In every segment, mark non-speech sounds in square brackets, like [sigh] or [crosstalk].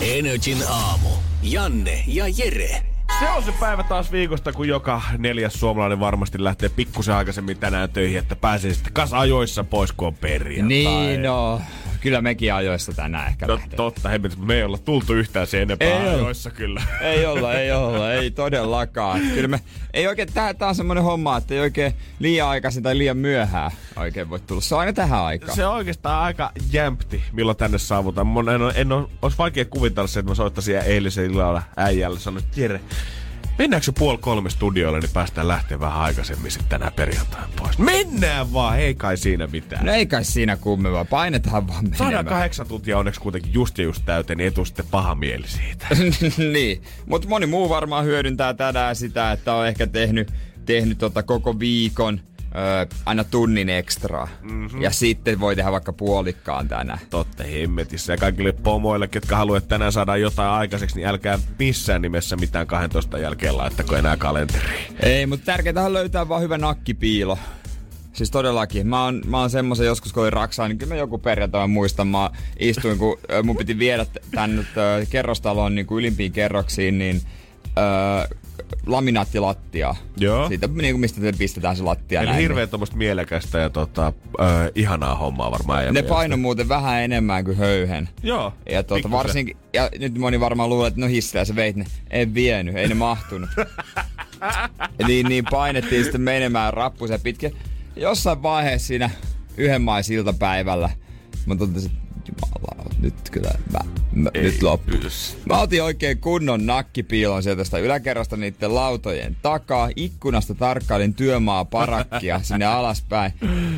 Energin aamu. Janne ja Jere. Se on se päivä taas viikosta, kun joka neljäs suomalainen varmasti lähtee pikkusen aikaisemmin tänään töihin, että pääsee sitten kas ajoissa pois, kun on perjantai. Niin, no. Kyllä mekin ajoissa tänään ehkä No, totta, hei, mutta me ei olla tultu yhtään sen enempää Ei ajoissa kyllä. Ei olla, [laughs] ei olla, ei todellakaan. Kyllä me, ei oikein, tää, tää on semmonen homma, että ei oikein liian aikaisin tai liian myöhään oikein voi tulla. Se on aina tähän aikaan. Se on oikeastaan aika jämpti, milloin tänne saavutaan. Mun en, ole- en ole, olisi vaikea kuvitella se, että mä soittaisin eilisen illalla äijälle sanoin, että Jere, mennäänkö se puoli kolme studioille, niin päästään lähteä vähän aikaisemmin sitten tänään perjantaina pois. Mennään vaan, ei kai siinä mitään. No ei kai siinä kummempaa, painetaan vaan menemään. 108 tuntia onneksi kuitenkin just ja just täyteen, niin ei tule sitten paha mieli siitä. [laughs] niin, mutta moni muu varmaan hyödyntää tänään sitä, että on ehkä tehnyt, tehnyt tota koko viikon aina tunnin ekstraa. Mm-hmm. Ja sitten voi tehdä vaikka puolikkaan tänään. Totta hemmetissä. Ja kaikille pomoille, jotka haluaa, että tänään saadaan jotain aikaiseksi, niin älkää missään nimessä mitään 12 jälkeen laittako enää kalenteriin. Ei, mutta tärkeintä on löytää vaan hyvä nakkipiilo. Siis todellakin. Mä oon, mä oon semmoisen joskus, kun olin Raksaa, niin kyllä mä joku perjantai muistan. Mä istuin, kun mun piti viedä t- tän nyt ö, kerrostaloon niin kuin ylimpiin kerroksiin, niin ö, laminaattilattia. Joo. Siitä, niin kuin mistä te pistetään se lattia Eli näin. hirveän tuommoista mielekästä ja tota, äh, ihanaa hommaa varmaan. Ne paino muuten vähän enemmän kuin höyhen. Joo. Ja tuota, varsinkin, ja nyt moni varmaan luulee, että no hissillä sä veit ne. En vienyt, ei ne mahtunut. [laughs] niin, niin painettiin sitten menemään rappusen pitkin. Jossain vaiheessa siinä yhden mais iltapäivällä mä totesin, että jumala, nyt kyllä mä, mä Ei nyt loppu. pys. Mä otin oikein kunnon nakkipiilon sieltä sitä yläkerrasta niiden lautojen takaa. Ikkunasta tarkkailin työmaa parakkia [laughs] sinne alaspäin.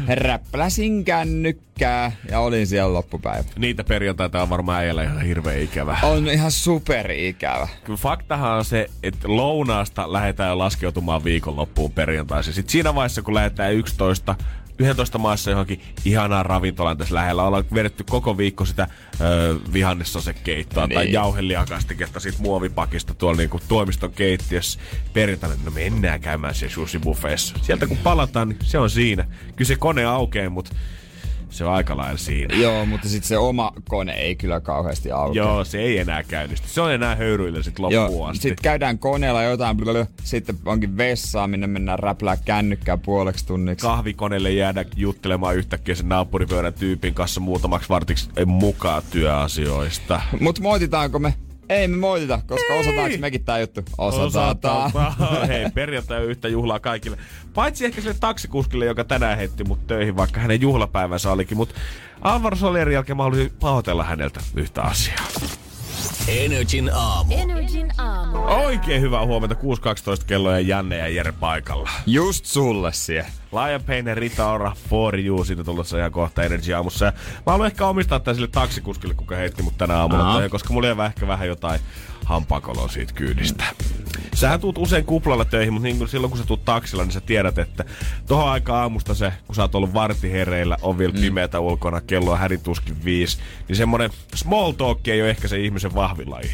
Räpläsin kännykkää ja olin siellä loppupäivä. Niitä perjantaita on varmaan äijällä ihan hirveän ikävä. On ihan superikävä. Kyllä faktahan on se, että lounaasta lähdetään jo laskeutumaan viikonloppuun perjantaisin. Sitten siinä vaiheessa, kun lähdetään 11, 11 maassa johonkin ihanaan ravintolaan tässä lähellä, ollaan vedetty koko viikko sitä ö, vihannessosekeittoa niin. tai jauheliakastiketta siitä muovipakista tuolla niinku toimiston keittiössä perjantaina. No mennään käymään siellä sushi buffeessa. Sieltä kun palataan, niin se on siinä. Kyllä se kone aukeaa, mutta se on aika lailla siinä. Joo, mutta sitten se oma kone ei kyllä kauheasti aukea. Joo, se ei enää käynnisty. Se on enää höyryillä sit loppuun Joo, asti. sitten käydään koneella jotain, sitten onkin vessaa, minne mennään räplää kännykkää puoleksi tunniksi. kahvikoneelle jäädä juttelemaan yhtäkkiä sen naapuripöydän tyypin kanssa muutamaksi vartiksi mukaan työasioista. Mut moititaanko me? Ei me moitita, koska osataanko mekin tää juttu? Osataan. Osataan. [laughs] Hei, perjantai yhtä juhlaa kaikille. Paitsi ehkä sille taksikuskille, joka tänään heitti mut töihin, vaikka hänen juhlapäivänsä olikin. Mutta Alvaro Solierin jälkeen mä haluaisin pahoitella häneltä yhtä asiaa. Energin aamu. Energin aamu. Oikein hyvää huomenta, 6.12 kello ja Janne ja Jere paikalla. Just sulle sie. Laajanpeinen Rita Ora for you, siitä tulossa ihan kohta Energy aamussa. Ja mä haluan ehkä omistaa tän sille taksikuskille, kuka heitti mut tänä aamulla, Aha. toi, koska mulla jäi ehkä vähän jotain hampakoloa siitä kyydistä. Sähän tuut usein kuplalla töihin, mutta niin kuin silloin kun sä tuut taksilla, niin sä tiedät, että tohon aikaan aamusta se, kun sä oot ollut vartihereillä, on vielä pimeätä ulkona, kello on hädituskin viisi, niin semmonen small talk ei ole ehkä se ihmisen vahvin laji.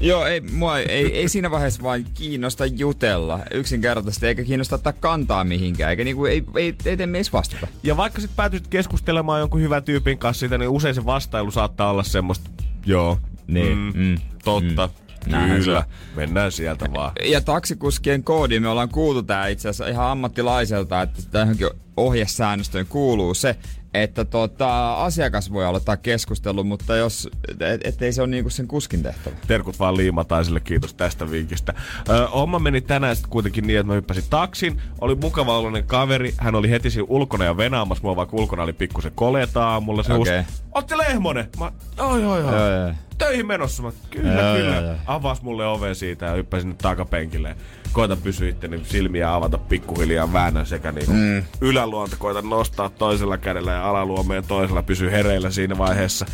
Joo, ei, mua ei, ei siinä vaiheessa vaan kiinnosta jutella yksinkertaisesti, eikä kiinnosta ottaa kantaa mihinkään, eikä niinku, ei, ei, ei tee edes vastata. Ja vaikka sit päätyisit keskustelemaan jonkun hyvän tyypin kanssa siitä, niin usein se vastailu saattaa olla semmoista, joo, Niin, mm, mm, totta, Näinhän se kyllä, mennään sieltä vaan. Ja taksikuskien koodi, me ollaan kuultu tää itse asiassa ihan ammattilaiselta, että tähänkin ohjesäännöstöön kuuluu se, että tota, asiakas voi aloittaa keskustelun, mutta jos, et, ettei se ole niinku sen kuskin tehtävä. Terkut vaan liimataiselle, kiitos tästä vinkistä. Ö, homma meni tänään sitten kuitenkin niin, että mä hyppäsin taksin. Oli mukava oloinen kaveri. Hän oli heti siinä ulkona ja venaamassa mua, vaikka ulkona oli pikkusen koleeta aamulla. Se Okei. okay. Otti Lehmonen? Mä, joo, joo, joo. Joo, joo. Töihin menossa. Mä, kyllä, Joo, kyllä. joo, joo. Avas mulle oven siitä ja hyppäsin nyt takapenkille. Koitan pysyä itteni silmiä avata pikkuhiljaa väännän sekä niin mm. yläluonta koitan nostaa toisella kädellä ja alaluomeen toisella pysyy hereillä siinä vaiheessa.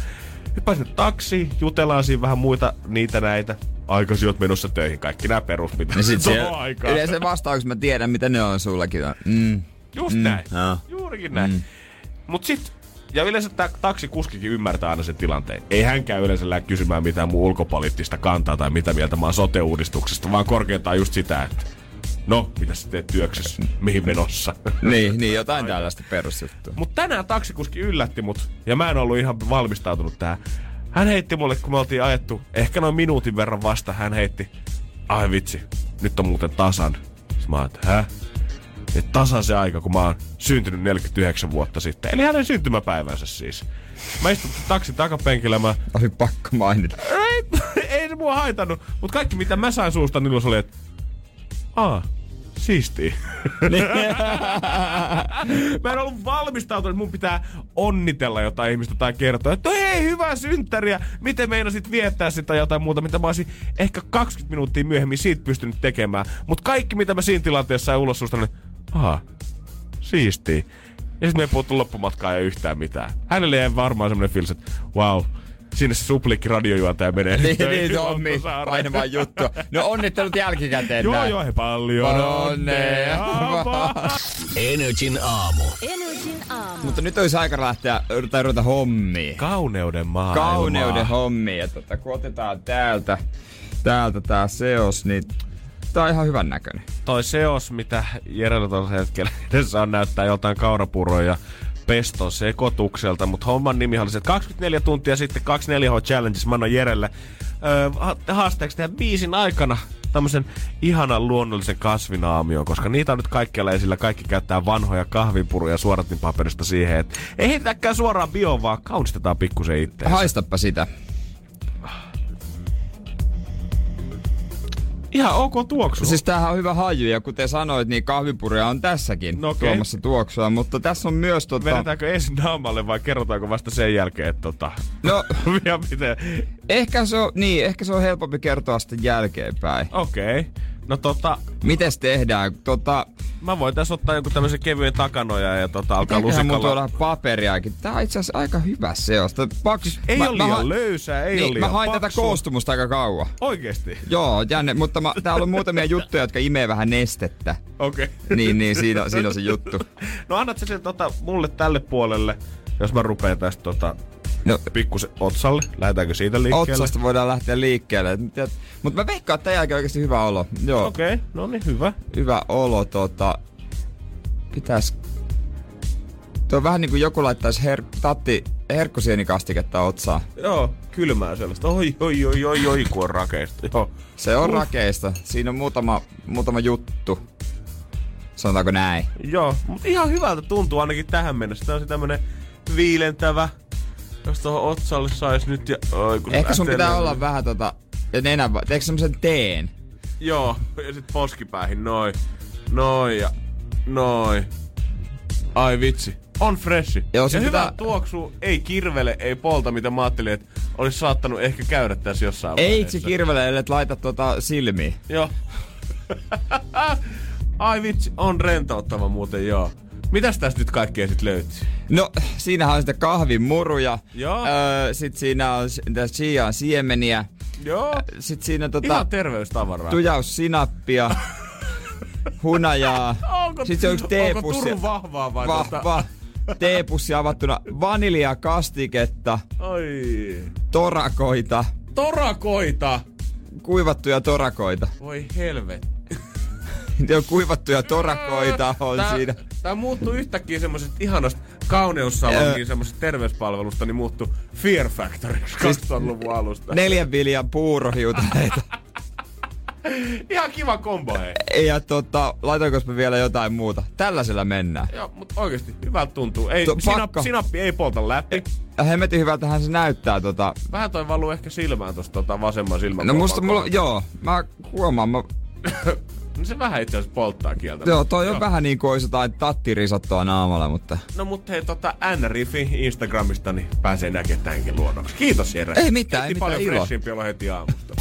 Hyppään sinne taksiin, jutellaan siinä vähän muita niitä näitä. Aikaisin oot menossa töihin, kaikki nämä perus, mitä Ja sit tuohon siellä, aikaan. yleensä vastaukset mä tiedän, mitä ne on sullakin. Mm. Just mm, näin. joo. Juurikin näin. Mm. Mut sit, ja yleensä tämä taksikuskikin ymmärtää aina sen tilanteen. Ei hänkään yleensä lähde kysymään mitään mun ulkopoliittista kantaa tai mitä mieltä mä oon sote-uudistuksesta, vaan korkeintaan just sitä, että no, mitä sä teet työksessä, mihin menossa. [laughs] Niin, niin jotain tällaista perusjuttua. Mut tänään taksikuski yllätti mut, ja mä en ollut ihan valmistautunut tähän. Hän heitti mulle, kun me oltiin ajettu ehkä noin minuutin verran vasta, hän heitti, ai vitsi, nyt on muuten tasan. Sitten mä oon, että hä? Et tasan se aika, kun mä oon syntynyt 49 vuotta sitten. Eli hänen syntymäpäivänsä siis. Mä istun taksin takapenkillä, mä... Oli pakko mainita. Ei, ei se mua haitannut, mutta kaikki mitä mä sain suusta, niin oli, että... Aa, siistiä. [laughs] Mä en ollut valmistautunut, että mun pitää onnitella jotain ihmistä tai kertoa, että hei, hyvää synttäriä, miten meinasit viettää sitä jotain muuta, mitä mä olisin ehkä 20 minuuttia myöhemmin siitä pystynyt tekemään. Mutta kaikki, mitä mä siinä tilanteessa sain ulos suusta, niin aha, siistiä. Ja sitten me ei puhuttu loppumatkaa ja yhtään mitään. Hänelle jäi varmaan semmoinen fiilis, että wow, sinne se suplikki radiojuontaja menee. niin, niin, Tommi, Lauttasaareen. painamaan juttu. No onnittelut jälkikäteen Joo, joo, he paljon Onnea onnea. Energin aamu. Energin aamu. Mutta nyt olisi aika lähteä tai ruveta hommiin. Kauneuden maailma. Kauneuden hommiin. Ja tota, kun otetaan täältä, täältä tää seos, niin tää on ihan hyvän näköinen. Toi seos, mitä Jerellä tuolla hetkellä [laughs] edessä on, näyttää joltain kaurapuron ja peston sekoitukselta, mutta homman nimi oli se, että 24 tuntia sitten 24H Challenges mä annan Jerelle öö, ha- haasteeksi tehdä biisin aikana tämmöisen ihanan luonnollisen kasvinaamion, koska niitä on nyt kaikkialla esillä. Kaikki käyttää vanhoja kahvinpuruja suoratinpaperista siihen, että ei heitäkään suoraan bioon, vaan kaunistetaan pikkusen itseänsä. Haistappa sitä. Ihan ok tuoksu. Siis tämähän on hyvä haju, ja kuten sanoit, niin kahvipuria on tässäkin No okei. tuomassa tuoksua, mutta tässä on myös tota... Vedetäänkö ensin naamalle vai kerrotaanko vasta sen jälkeen, että tota... No, [laughs] ja miten? ehkä se on, niin, ehkä se on helpompi kertoa sitten jälkeenpäin. Okei. Okay. No tota, Mites tehdään? Tota, mä voin tässä ottaa jonkun tämmöisen kevyen takanoja ja tota alkaa Eiköhän mun lusikalla. tuoda paperiakin. Tää on itse asiassa aika hyvä seos. Tää Paks, Ei mä, ole mä liian ha- löysää, ei niin, ole liian Mä hain tätä paksua. koostumusta aika kauan. Oikeesti? Joo, jänne, mutta mä, täällä on muutamia juttuja, jotka imee vähän nestettä. Okei. Okay. Niin, niin siinä, siinä on se juttu. No annat sä sen tota, mulle tälle puolelle, jos mä rupeen tästä tota, No, pikkusen otsalle. Lähdetäänkö siitä liikkeelle? otsasta voidaan lähteä liikkeelle. Mutta mä veikkaan, että tämän jälkeen oikeasti hyvä olo. Joo. Okei, okay. no niin hyvä. hyvä olo. Tota, pitäis... Tuo on vähän niin kuin joku laittaisi her- tatti herkkusienikastiketta otsaan. Joo, kylmää sellaista. Oi, oi, oi, oi, oi, kun on rakeista. Joo. Se on Uh. rakeista. Siinä on muutama, muutama juttu. Sanotaanko näin? Joo, mutta ihan hyvältä tuntuu ainakin tähän mennessä. Tämä on se tämmönen viilentävä, jos tuohon otsalle sais nyt ja... Oi, kun Ehkä sun pitää lennon. olla vähän tota... Ja nenän, va- teekö semmosen teen? Joo, ja sit poskipäähin, noin. Noin ja noin. Ai vitsi. On freshi. Joo, ja hyvä pitää- tuoksu, ei kirvele, ei polta, mitä mä ajattelin, että olisi saattanut ehkä käydä tässä jossain Ei vaiheessa. se kirvele, ellei laita tota silmiin. Joo. [laughs] Ai vitsi, on rentouttava muuten, joo. Mitäs tästä nyt kaikkea sit löytyy? No, siinähän on sitten kahvin muruja. Joo. Öö, sit siinä on s- niitä chiaan siemeniä. Joo. Sit siinä tota, Ihan terveystavaraa. tujaussinappia. [laughs] hunajaa. Onko, Sitten se on yksi onko teepussi. Turun vahvaa vai Vahva. Teepussi avattuna. Vaniljakastiketta. Oi. Torakoita. Torakoita. Kuivattuja torakoita. Voi helvet. [laughs] Joo, kuivattuja torakoita on tää, siinä. Tää muuttuu yhtäkkiä semmoisesta ihanasta kauneussalonkin semmoisesta terveyspalvelusta, niin muuttuu Fear Factoriksi Siis 2000-luvun alusta. Neljän viljan puurohiutaleita. [laughs] Ihan kiva kombo, hei. ja tota, laitoinko mä vielä jotain muuta? Tällaisella mennään. Joo, mutta oikeesti hyvältä tuntuu. Ei, Tuo sinap, pakko. sinappi ei polta läpi. Ja hemmetin hyvältähän se näyttää tota. Vähän toi valuu ehkä silmään tosta tota vasemman silmän No musta mulla, joo, mä huomaan, mä, [laughs] No se vähän itse asiassa polttaa kieltä. joo, toi on vähän niin kuin olisi jotain tattirisottoa naamalla, mutta... No mutta hei, tota N-Rifi Instagramista, niin pääsee näkemään tämänkin luonnoksi. Kiitos Jere. Ei mitään, ei Heti mitään, paljon ilo. freshimpi olo heti aamusta.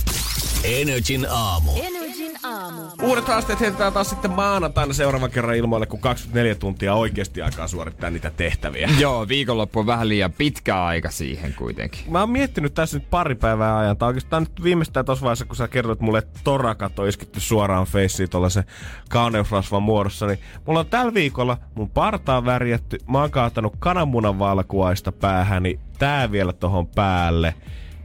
Energin aamu. Energin aamu. Uudet haasteet heitetään taas sitten maanantaina seuraavan kerran ilmoille, kun 24 tuntia oikeasti aikaa suorittaa niitä tehtäviä. [laughs] Joo, viikonloppu on vähän liian pitkä aika siihen kuitenkin. Mä oon miettinyt tässä nyt pari päivää ajan. Tai oikeastaan nyt viimeistään tossa vaiheessa, kun sä kerroit mulle, että torakat on isketty suoraan feissiin tuollaisen kauneusrasvan muodossa, niin mulla on tällä viikolla mun partaa värjätty. Mä oon kaatanut kananmunan valkuaista päähäni. Tää vielä tohon päälle.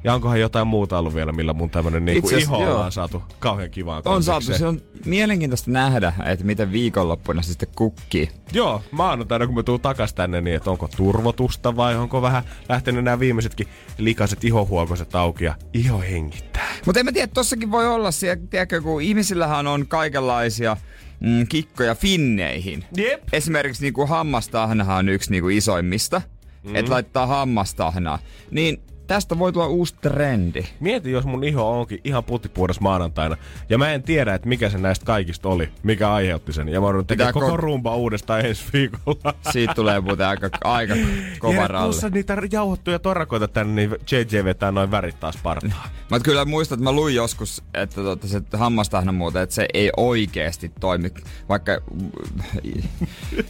Ja onkohan jotain muuta ollut vielä, millä mun tämmönen niinku Itse asiassa, iho joo. on saatu kauhean kivaan On saatu, se on mielenkiintoista nähdä, että miten viikonloppuna se sitten kukkii. Joo, maanantaina kun me tuun takas tänne, niin että onko turvotusta vai onko vähän lähtenyt nämä viimeisetkin likaiset ihohuokoset auki ja iho hengittää. Mutta en mä tiedä, tossakin voi olla siellä, tiedätkö, kun ihmisillähän on kaikenlaisia mm, kikkoja finneihin. Jep. Esimerkiksi niin kuin hammastahnahan on yksi niin kuin isoimmista, mm. että laittaa hammastahnaa. Niin tästä voi tulla uusi trendi. Mieti, jos mun iho onkin ihan puttipuodas maanantaina. Ja mä en tiedä, että mikä se näistä kaikista oli, mikä aiheutti sen. Ja mä oon tekemään koko ko- rumba uudestaan ensi viikolla. Siitä tulee muuten aika, aika [laughs] kova Ja ralli. tuossa niitä jauhottuja torakoita tänne, niin JJ vetää noin värit taas partaa. Mä kyllä muistan, että mä luin joskus, että tota, se hammastahna muuten, että se ei oikeesti toimi, vaikka [laughs]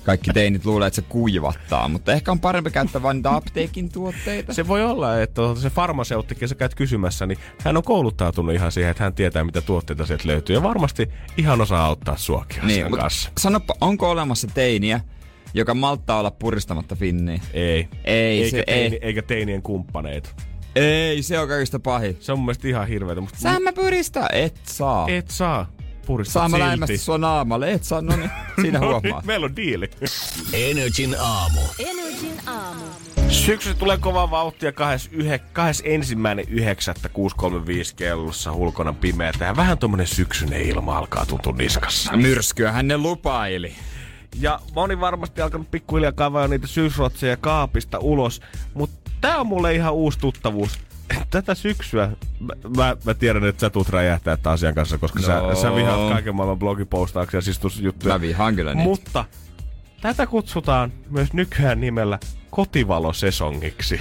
kaikki teinit luulee, että se kuivattaa, mutta ehkä on parempi käyttää vain niitä apteekin tuotteita. Se voi olla, että tuota se farmaseutti, sä käyt kysymässä, niin hän on kouluttautunut ihan siihen, että hän tietää, mitä tuotteita sieltä löytyy. Ja varmasti ihan osaa auttaa suakin niin, mutta kanssa. sanoppa, onko olemassa teiniä, joka malttaa olla puristamatta finniä? Ei. Ei, eikä, se teini, ei. eikä teinien kumppaneita. Ei, se on kaikista pahin. Se on mun mielestä ihan hirveetä. Musta Sä mä pyristää? Et saa. et saa puristaa Saa mä läimästä sua naamalle? Et saa, no niin, [laughs] siinä No huomaa. niin, meillä on diili. Energin aamu. Energin aamu. Syksy tulee kovaa vauhtia 21.9.635 kellossa ulkona pimeätä. Ja vähän tommonen syksyinen ilma alkaa tuntua niskassa. Myrskyähän ne lupaili. Ja moni varmasti alkanut pikkuhiljaa kaivaa niitä syysrotseja kaapista ulos. Mutta tää on mulle ihan uusi tuttavuus. [laughs] Tätä syksyä, mä, mä, tiedän, että sä tuut räjähtää tämän asian kanssa, koska no. sä, sä vihaat kaiken maailman blogipostauksia, sistusjuttuja. Mä vihaan kyllä niitä. Mutta tätä kutsutaan myös nykyään nimellä kotivalosesongiksi.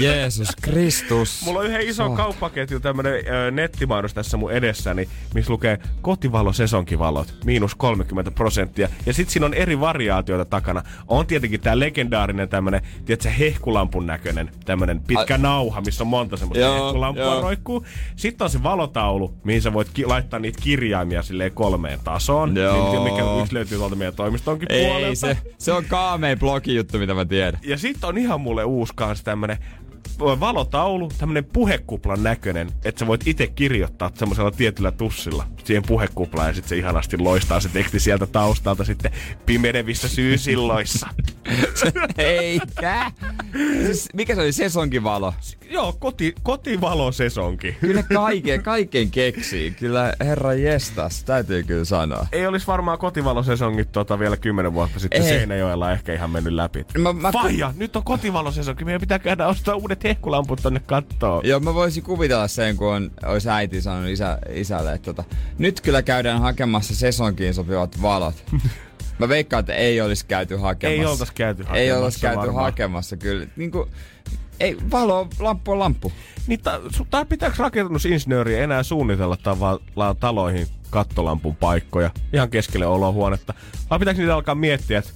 Jeesus Kristus. Mulla on yhden ison Oh. kauppaketju tämmönen ö, nettimainos tässä mun edessäni, missä lukee kotivalo-sesonkivalot, miinus 30 prosenttia. Ja sit siinä on eri variaatioita takana. On tietenkin tää legendaarinen tämmönen, tiedätkö, hehkulampun näköinen, tämmönen pitkä Ai- nauha, missä on monta semmoista Joo, hehkulampua joo. roikkuu. Sitten on se valotaulu, mihin sä voit ki- laittaa niitä kirjaimia silleen kolmeen tasoon. Joo. Niin, mikä yksi löytyy tuolta meidän toimistonkin Ei, puolelta. se, se on kaamein blogijuttu, mitä mä tiedän. Ja sitten on ihan mulle uusi kans tämmönen valotaulu, tämmönen puhekuplan näköinen, että sä voit itse kirjoittaa semmoisella tietyllä tussilla siihen puhekuplaan ja sitten se ihanasti loistaa se teksti sieltä taustalta sitten pimenevissä syysilloissa. [laughs] Eikä. Siis, mikä se oli? Sesonkivalo. Joo, koti, kotivalosesonki. Kyllä kaiken, kaiken keksii. Kyllä herra jestas, täytyy kyllä sanoa. Ei olisi varmaan kotivalosesongit tota vielä kymmenen vuotta sitten Ei. Seinäjoella ehkä ihan mennyt läpi. Mä, mä, Faija, nyt on kotivalosesonki, meidän pitää käydä ostaa uudet hehkulamput tonne kattoon. Joo, mä voisin kuvitella sen, kun on, olisi äiti sanonut isä, isälle, että tota, nyt kyllä käydään hakemassa sesonkiin sopivat valot. [laughs] Mä veikkaan, että ei olisi käyty hakemassa. Ei oltais käyty Ei hakemassa oltais käyty varmaan. hakemassa, kyllä. Niin kuin, ei, valo, lamppu on lamppu. Niin ta, tai pitääkö rakennusinsinööri enää suunnitella tavallaan taloihin kattolampun paikkoja ihan keskelle olohuonetta? Vai pitääkö niitä alkaa miettiä, että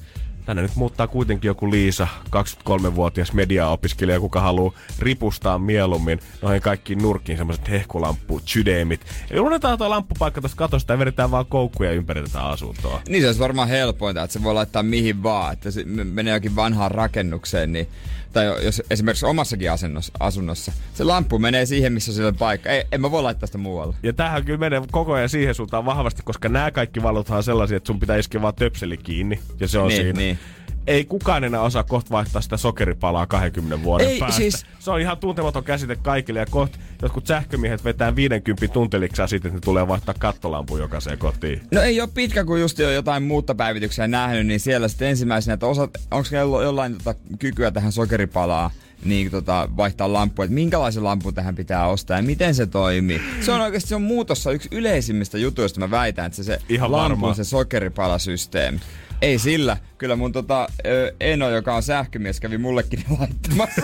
tänne nyt muuttaa kuitenkin joku Liisa, 23-vuotias mediaopiskelija, kuka haluaa ripustaa mieluummin noihin kaikkiin nurkkiin semmoiset hehkulamppu, sydämit. Eli unohdetaan tuo lamppupaikka tuosta katosta ja vedetään vaan koukkuja ympäri tätä asuntoa. Niin se olisi varmaan helpointa, että se voi laittaa mihin vaan. Että se menee jokin vanhaan rakennukseen, niin, tai jos esimerkiksi omassakin asunnossa, asunnossa, se lamppu menee siihen, missä sillä on paikka. Ei, en mä voi laittaa sitä muualle. Ja tämähän kyllä menee koko ajan siihen suuntaan vahvasti, koska nämä kaikki valothan on sellaisia, että sun pitää iskeä vaan töpseli kiinni. Ja se on Niin, siinä. niin. Ei kukaan enää osaa kohta vaihtaa sitä sokeripalaa 20 vuoden Ei, päästä. siis- Se on ihan tuntematon käsite kaikille. Ja kohta jotkut sähkömiehet vetää 50 tunteliksaa siitä, että ne tulee vaihtaa kattolampu jokaiseen kotiin. No ei ole pitkä, kun just jo jotain muuttopäivityksiä nähnyt, niin siellä sitten ensimmäisenä, että osat, onko jollain tota, kykyä tähän sokeripalaan niin tota, vaihtaa lamppu, että minkälaisen lampun tähän pitää ostaa ja miten se toimii. Se on oikeasti se on muutossa yksi yleisimmistä jutuista, mä väitän, että se, se Ihan lampun varmaan. se sokeripalasysteemi. Ei sillä. Kyllä mun tota, ö, Eno, joka on sähkömies, kävi mullekin [laughs] laittamassa.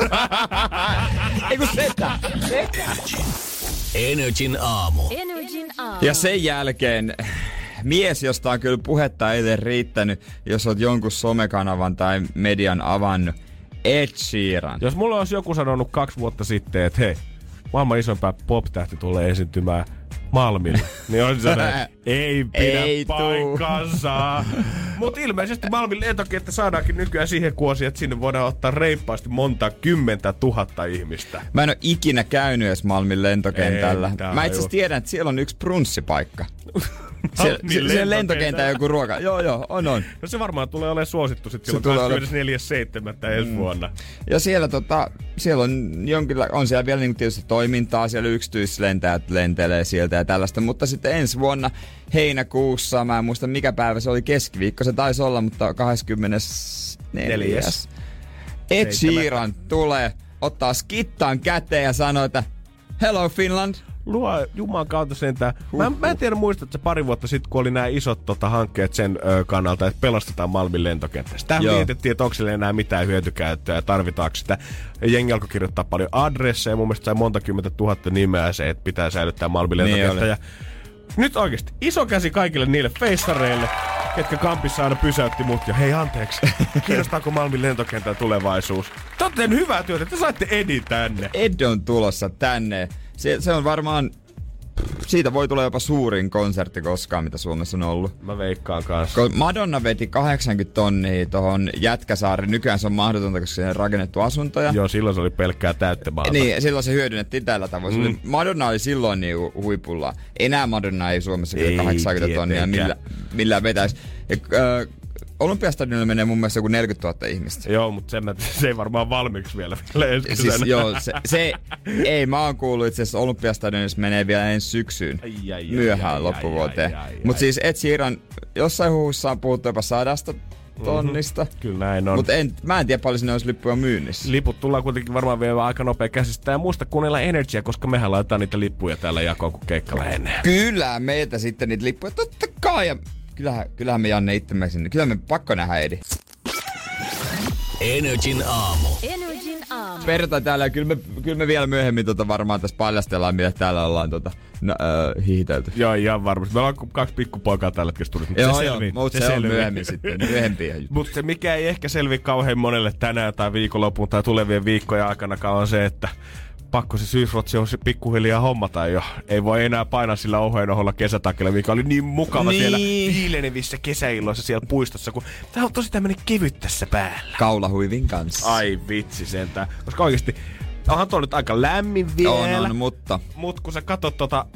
Ei kun setä, setä. Energin aamu. Energin aamu. Ja sen jälkeen mies, josta on kyllä puhetta eilen riittänyt, jos oot jonkun somekanavan tai median avannut, Ed Sheeran. Jos mulla olisi joku sanonut kaksi vuotta sitten, että hei, maailman isompää pop-tähti tulee esiintymään Malmilla, niin on se, [laughs] ei pidä Ei. Mutta ilmeisesti Malmin lentokenttä saadaankin nykyään siihen kuosiin, että sinne voidaan ottaa reippaasti monta kymmentä tuhatta ihmistä. Mä en ole ikinä käynyt edes Malmin lentokentällä. Ei, Mä itse asiassa tiedän, että siellä on yksi prunssipaikka. [laughs] Se, se lentokentällä. lentokenttä joku ruoka. Joo, joo, on, on. No se varmaan tulee olemaan suosittu sitten silloin ole- 24.7. ensi vuonna. Ja siellä, tota, siellä on, jonkinla- on siellä vielä niin tietysti toimintaa, siellä yksityislentäjät lentelee sieltä ja tällaista, mutta sitten ensi vuonna heinäkuussa, mä en muista mikä päivä se oli, keskiviikko se taisi olla, mutta 24. Neljäs. Ed. Sheeran tulee, ottaa skittan käteen ja sanoo, että Hello Finland. Luo Jumalan kautta sentään. Mä, mä en tiedä muistat, että pari vuotta sitten, kun oli nämä isot tota, hankkeet sen ö, kannalta, että pelastetaan Malmin lentokenttä. Sitä Joo. mietittiin, että onko sille enää mitään hyötykäyttöä ja tarvitaanko sitä. Jengi alkoi kirjoittaa paljon adresseja, mun mielestä sai monta kymmentä tuhatta nimeä se, että pitää säilyttää Malmin Niin lentokenttä. ja nyt oikeasti iso käsi kaikille niille feissareille, ketkä kampissa aina pysäytti mut ja hei anteeksi, [laughs] kiinnostaako Malmin lentokentän tulevaisuus? Te olette hyvää työtä, te saitte Edin tänne. Ed on tulossa tänne. Se, se on varmaan, siitä voi tulla jopa suurin konsertti koskaan, mitä Suomessa on ollut. Mä veikkaan kanssa. Kun Madonna veti 80 tonnia tuohon Jätkäsaari, nykyään se on mahdotonta, koska siihen on rakennettu asuntoja. Joo, silloin se oli pelkkää täyttömaata. Niin, silloin se hyödynnettiin tällä tavoin. Mm. Madonna oli silloin niinku huipulla. Enää Madonna ei Suomessa kyllä Ei 80 tonnia millä, millään vetäisi. Ja, äh, Olympiastadionille menee mun mielestä joku 40 000 ihmistä. Joo, mutta sen mä, se ei varmaan valmiiksi vielä. Siis joo, se, se, ei, mä oon kuullut itse asiassa Olympiastadionissa menee vielä ensi syksyyn. Ai, ai, myöhään ai, loppuvuoteen. Mutta siis Ed Sheeran, jossain huhussa on puhuttu jopa sadasta tonnista. Kyllä näin on. Mutta en, mä en tiedä paljon sinne olisi lippuja myynnissä. Liput tullaan kuitenkin varmaan vielä aika nopea käsistä. Ja muista kuunnella Energia, koska mehän laitetaan niitä lippuja täällä jakoon, kun keikka lähenee. Kyllä meiltä sitten niitä lippuja, totta kai. Ja kyllähän, kyllähän me Janne itsemme sinne. Kyllä me pakko nähdä Edi. Energin aamu. Energin aamu. Perjantai täällä kyllä me, kyllä me vielä myöhemmin tota varmaan tässä paljastellaan, mitä täällä ollaan tota, no, äh, hiihitelty. Joo, ihan varmasti. Meillä on kaksi pikkupoikaa tällä hetkellä studiossa, mutta Joo, se joo, selvii. mutta se, on myöhemmin sitten, myöhempiä. [laughs] Mutta se mikä ei ehkä selvi kauhean monelle tänään tai viikonloppuun tai tulevien viikkojen aikana on se, että pakko se syysrotsi on se pikkuhiljaa hommata jo. Ei voi enää painaa sillä oheen oholla kesätakilla, mikä oli niin mukava Niin. siellä viilenevissä kesäilloissa siellä puistossa, kun tää on tosi tämmönen kevyt tässä päällä. Kaulahuivin kanssa. Ai vitsi sentään. Koska oikeesti, onhan tuo nyt aika lämmin vielä. On, on, mutta Mut kun sä katsot tota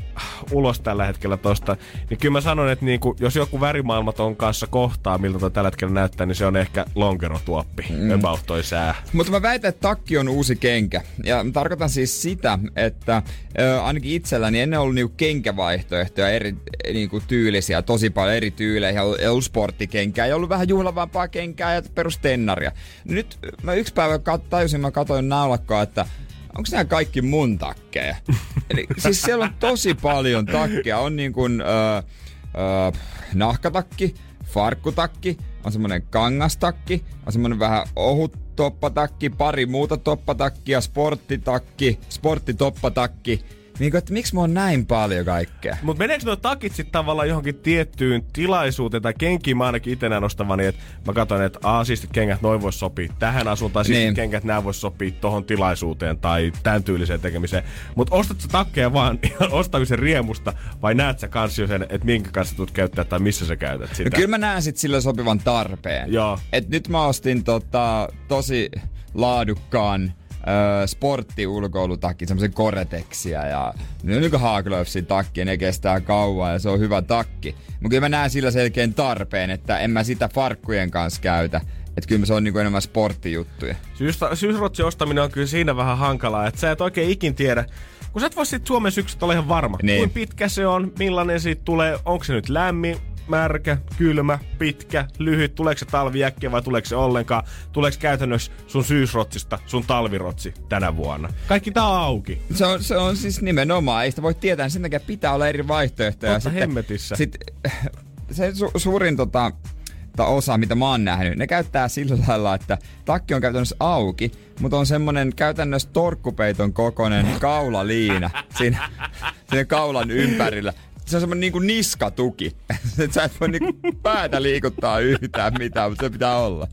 ulos tällä hetkellä tosta, niin kyllä mä sanon, että niinku, jos joku värimaailmaton kanssa kohtaa, miltä toi tällä hetkellä näyttää, niin se on ehkä lonkerotuoppi. Mm. About toi sää. Mutta mä väitän, että takki on uusi kenkä. Ja mä tarkoitan siis sitä, että ö, ainakin itselläni ennen ollut niinku kenkävaihtoehtoja eri niinku tyylisiä, tosi paljon eri tyylejä. Ei ollut, sporttikenkää, ei ollut vähän juhlavampaa kenkää ja perustennaria. Nyt mä yksi päivä kat, tajusin, mä katsoin naulakkoa, että onko nämä kaikki mun takkeja? [laughs] Eli siis siellä on tosi paljon takkeja. On niin kuin, ö, ö, nahkatakki, farkkutakki, on semmonen kangastakki, on semmonen vähän ohut toppatakki, pari muuta toppatakkia, sporttitakki, sporttitoppatakki. Niin kuin, että miksi mulla on näin paljon kaikkea? Mut meneekö nuo takit sitten tavallaan johonkin tiettyyn tilaisuuteen tai kenkiin mä ainakin itse nostamani, että mä katson, että aa, siistit kengät noin vois sopia tähän asuun, tai siistit Niin. kengät nää vois sopia tohon tilaisuuteen tai tämän tyyliseen tekemiseen. Mut ostat sä takkeja vaan [laughs] ostamisen riemusta, vai näet sä kans jo sen, että minkä kanssa tulet käyttää tai missä sä käytät sitä? No kyllä mä näen sit sillä sopivan tarpeen. Joo. Et nyt mä ostin tota, tosi laadukkaan ö, sporttiulkoilutakki, semmoisen Koretexia ja ne on niinku Haaglöfsin takki ja ne kestää kauan ja se on hyvä takki. Mutta kyllä mä näen sillä selkeän tarpeen, että en mä sitä farkkujen kanssa käytä. Että kyllä se on niinku enemmän sporttijuttuja. Syys- syysrotsin ostaminen on kyllä siinä vähän hankalaa, että sä et oikein ikin tiedä, kun sä et voi sit Suomen syksystä olla ihan varma. Niin. Kuin pitkä se on, millainen siitä tulee, onko se nyt lämmin, märkä, kylmä, pitkä, lyhyt, tuleeko se talvi äkkiä vai tuleeko se ollenkaan, tuleeko käytännössä sun syysrotsista sun talvirotsi tänä vuonna. Kaikki tää on auki. Se on, se on siis nimenomaan, ei sitä voi tietää, sen takia pitää olla eri vaihtoehtoja. Totta hemmetissä. Sit, se su- suurin tota, tai osa, mitä mä oon nähnyt, ne käyttää sillä lailla, että takki on käytännössä auki, mutta on semmonen käytännössä torkkupeiton kokoinen kaulaliina [laughs] siinä, siinä kaulan ympärillä. Se on semmonen niinku niskatuki. [laughs] Et sä et voi niinku päätä liikuttaa yhtään mitään, mutta se pitää olla.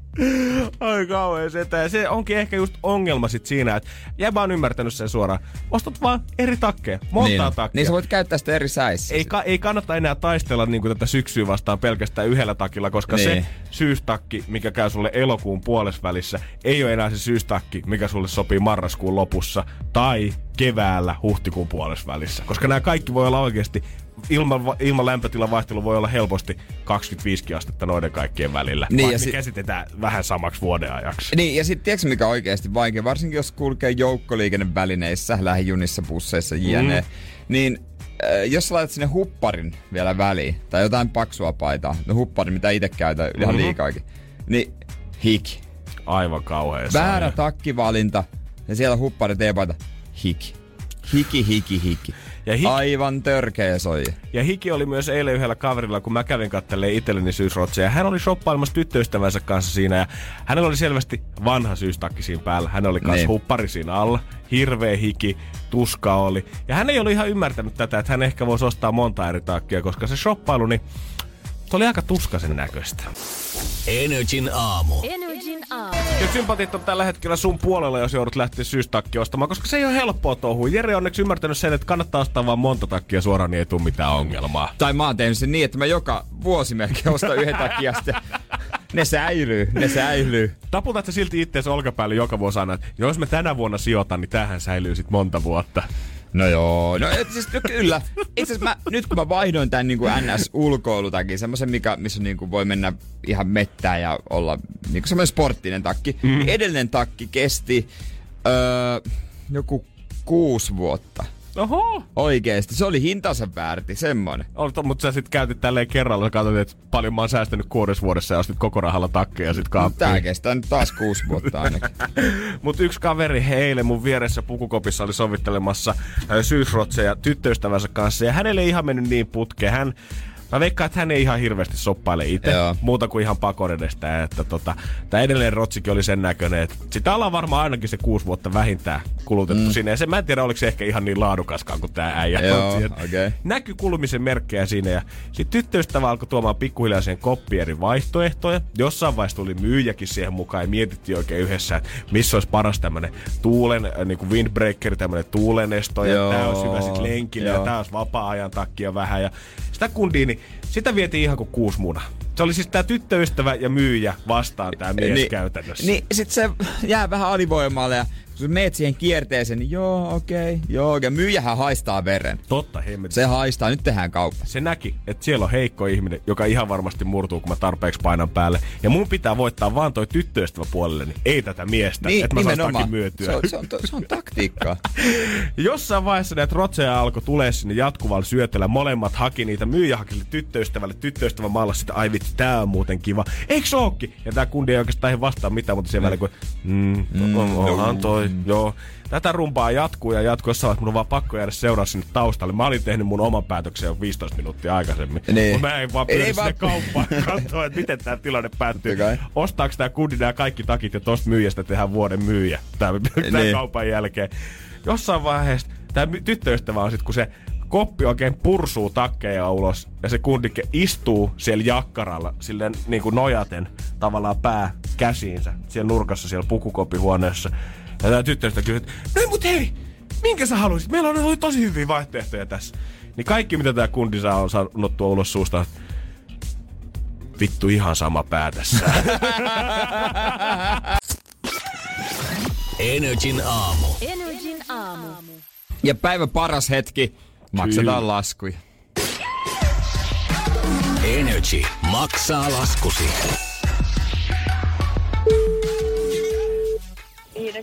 Ai kauhean setä. Ja se onkin ehkä just ongelma sit siinä, että jäbä on ymmärtänyt sen suoraan. Ostat vaan eri takkeja, montaa niin, takkia. niin sä voit käyttää sitä eri säissä. ei, ka- ei kannata enää taistella niin tätä syksyä vastaan pelkästään yhdellä takilla, koska Niin. se syystakki, mikä käy sulle elokuun puolesvälissä, ei ole enää se syystakki, mikä sulle sopii marraskuun lopussa tai keväällä huhtikuun puolesvälissä. Koska nämä kaikki voi olla oikeasti, ilman, ilman lämpötilan vaihtelu voi olla helposti 25 astetta noiden kaikkien välillä. Niin, ja vaikka si- ne käsitetään vähän samaksi vuodenajaksi. Niin, ja sitten tiedätkö mikä oikeasti vaikea, varsinkin jos kulkee joukkoliikennevälineissä, lähijunissa, busseissa, jne. Mm. Niin äh, jos laitat sinne hupparin vielä väliin, tai jotain paksua paitaa, no hupparin, mitä itse käytän ihan Mhm. liikaakin, niin hiki. Aivan kauhean Väärä takkivalinta, ja siellä huppari teepaita, hiki. Hiki, hiki, hiki. Ja hiki- Aivan törkeä soi. Ja hiki oli myös eilen yhdellä kaverilla, kun mä kävin kattelee itselleni syysrotseja. Hän oli shoppailemassa tyttöystävänsä kanssa siinä ja hänellä oli selvästi vanha syystakki siinä päällä. Hän oli kanssa Niin. huppari siinä alla. Hirveä hiki, tuska oli. Ja hän ei ollut ihan ymmärtänyt tätä, että hän ehkä voisi ostaa monta eri takkia, koska se shoppailu, niin se oli aika tuskasen näköistä. Energin aamu. Energin aamu. Ja sympatit on tällä hetkellä sun puolella, jos joudut lähteä syystakki ostamaan, koska se ei ole helppoa touhua. Jere on onneksi ymmärtänyt sen, että kannattaa ostaa vaan monta takkia suoraan, niin ei tule mitään ongelmaa. Tai mä oon tehnyt sen niin, että mä joka vuosi melkein ostan yhden takia sitten ne säilyy, ne säilyy. Taputat sä silti itseäsi olkapäälle joka vuosi aina, että jos mä tänä vuonna sijoitan, niin tähän säilyy sit monta vuotta. No joo, no et siis no kyllä. Itse asiassa mä, nyt kun mä vaihdoin tän niin NS-ulkoilutakin, semmoisen, mikä, missä niin kuin voi mennä ihan mettään ja olla niin kuin semmoinen sporttinen takki, mm. edellinen takki kesti öö, joku kuusi vuotta. Oho! Oikeesti, se oli hintansa väärti, semmonen. Mutta sä sit käytit tälleen kerralla, katsoit, että paljon mä oon säästänyt kuudessa vuodessa ja ostit koko rahalla takkeja sit Tää kaappiin. kestää nyt taas kuusi vuotta ainakin. [laughs] Mut yksi kaveri eilen mun vieressä pukukopissa oli sovittelemassa ää, syysrotseja tyttöystävänsä kanssa ja hänelle ei ihan mennyt niin putkeen. Hän Mä veikkaan, että hän ei ihan hirveästi soppaile itse, Joo. muuta kuin ihan pakon edestä. Että tota, tää edelleen rotsikin oli sen näköinen, että sitä ollaan varmaan ainakin se kuusi vuotta vähintään kulutettu mm. sinne. Ja se, mä en tiedä, oliko se ehkä ihan niin laadukaskaan kuin tää äijä. Joo, okei. Näkyi kulumisen merkkejä siinä ja sitten tyttöystävä alkoi tuomaan pikkuhiljaa sen koppi eri vaihtoehtoja. Jossain vaiheessa tuli myyjäkin siihen mukaan ja mietittiin oikein yhdessä, että missä olisi paras tämmönen tuulen, äh, niin kuin windbreaker, tämmönen tuulenesto ja Joo, tää olisi hyvä sit lenkille ja joo. tää olisi vapaa-ajan takia vähän ja sitä kundia, niin sitä vietiin ihan kuin kuusi muna. Se oli siis tää tyttöystävä ja myyjä vastaan tää mies Niin- käytännössä. Niin sit se jää vähän alivoimalle ja kun meet siihen kierteeseen, niin joo, okei, okay, joo, ja myyjähän haistaa veren. Totta hemmetti. Se haistaa, nyt tehdään kauppa. se näki, että siellä on heikko ihminen, joka ihan varmasti murtuu, kun mä tarpeeksi painan päälle. Ja mun pitää voittaa vaan toi tyttöystävä puolelle, niin ei tätä miestä, Niin, että mä saan myytyä. Se on, se, on, se on taktiikkaa. [laughs] Jossain vaiheessa näitä rotseja alkoi tulee sinne jatkuvalla syötellä. Molemmat haki niitä myyjä haki tyttöystävälle. Tyttöystävä maalasi sitä, ai vitsi, tää on muuten kiva. Eikö se ookin? Ja tää kundi ei oikeastaan vastaa mitään, mutta siellä väliin kun, mm, mm, onhan toi, joo. Tätä rumpaa jatkuu ja jatkuu. Jossain vaiheessa mun on vaan pakko jäädä seuraa sinne taustalle. Mä olin tehnyt mun oman päätöksen jo 15 minuuttia aikaisemmin. Niin. Mä en vaan pyydä sinne vaan- kauppaan [laughs] katsoa, että miten tää tilanne päättyy. Ostaako tää kundi nämä kaikki takit ja tosta myyjästä tehdään vuoden myyjä. Tää, [laughs] tää Niin. kaupan jälkeen. Jossain vaiheessa tämä tyttöystävä on sit, kun se koppi oikein pursuu takkeja ulos ja se kundike istuu siellä jakkaralla silleen niin kuin nojaten tavallaan pää käsiinsä siellä nurkassa siellä pukukopihuoneessa. Ja tämä tyttöystävä kysyy, että no mut hei, minkä sä haluaisit? Meillä on oli tosi hyviä vaihtoehtoja tässä. Niin kaikki mitä tämä kundi saa on saanut tuo ulos suusta, vittu ihan sama pää tässä. [laughs] Energin aamu. Energin aamu. Ja päivän paras hetki, maksetaan laskuja. Energy maksaa laskusi.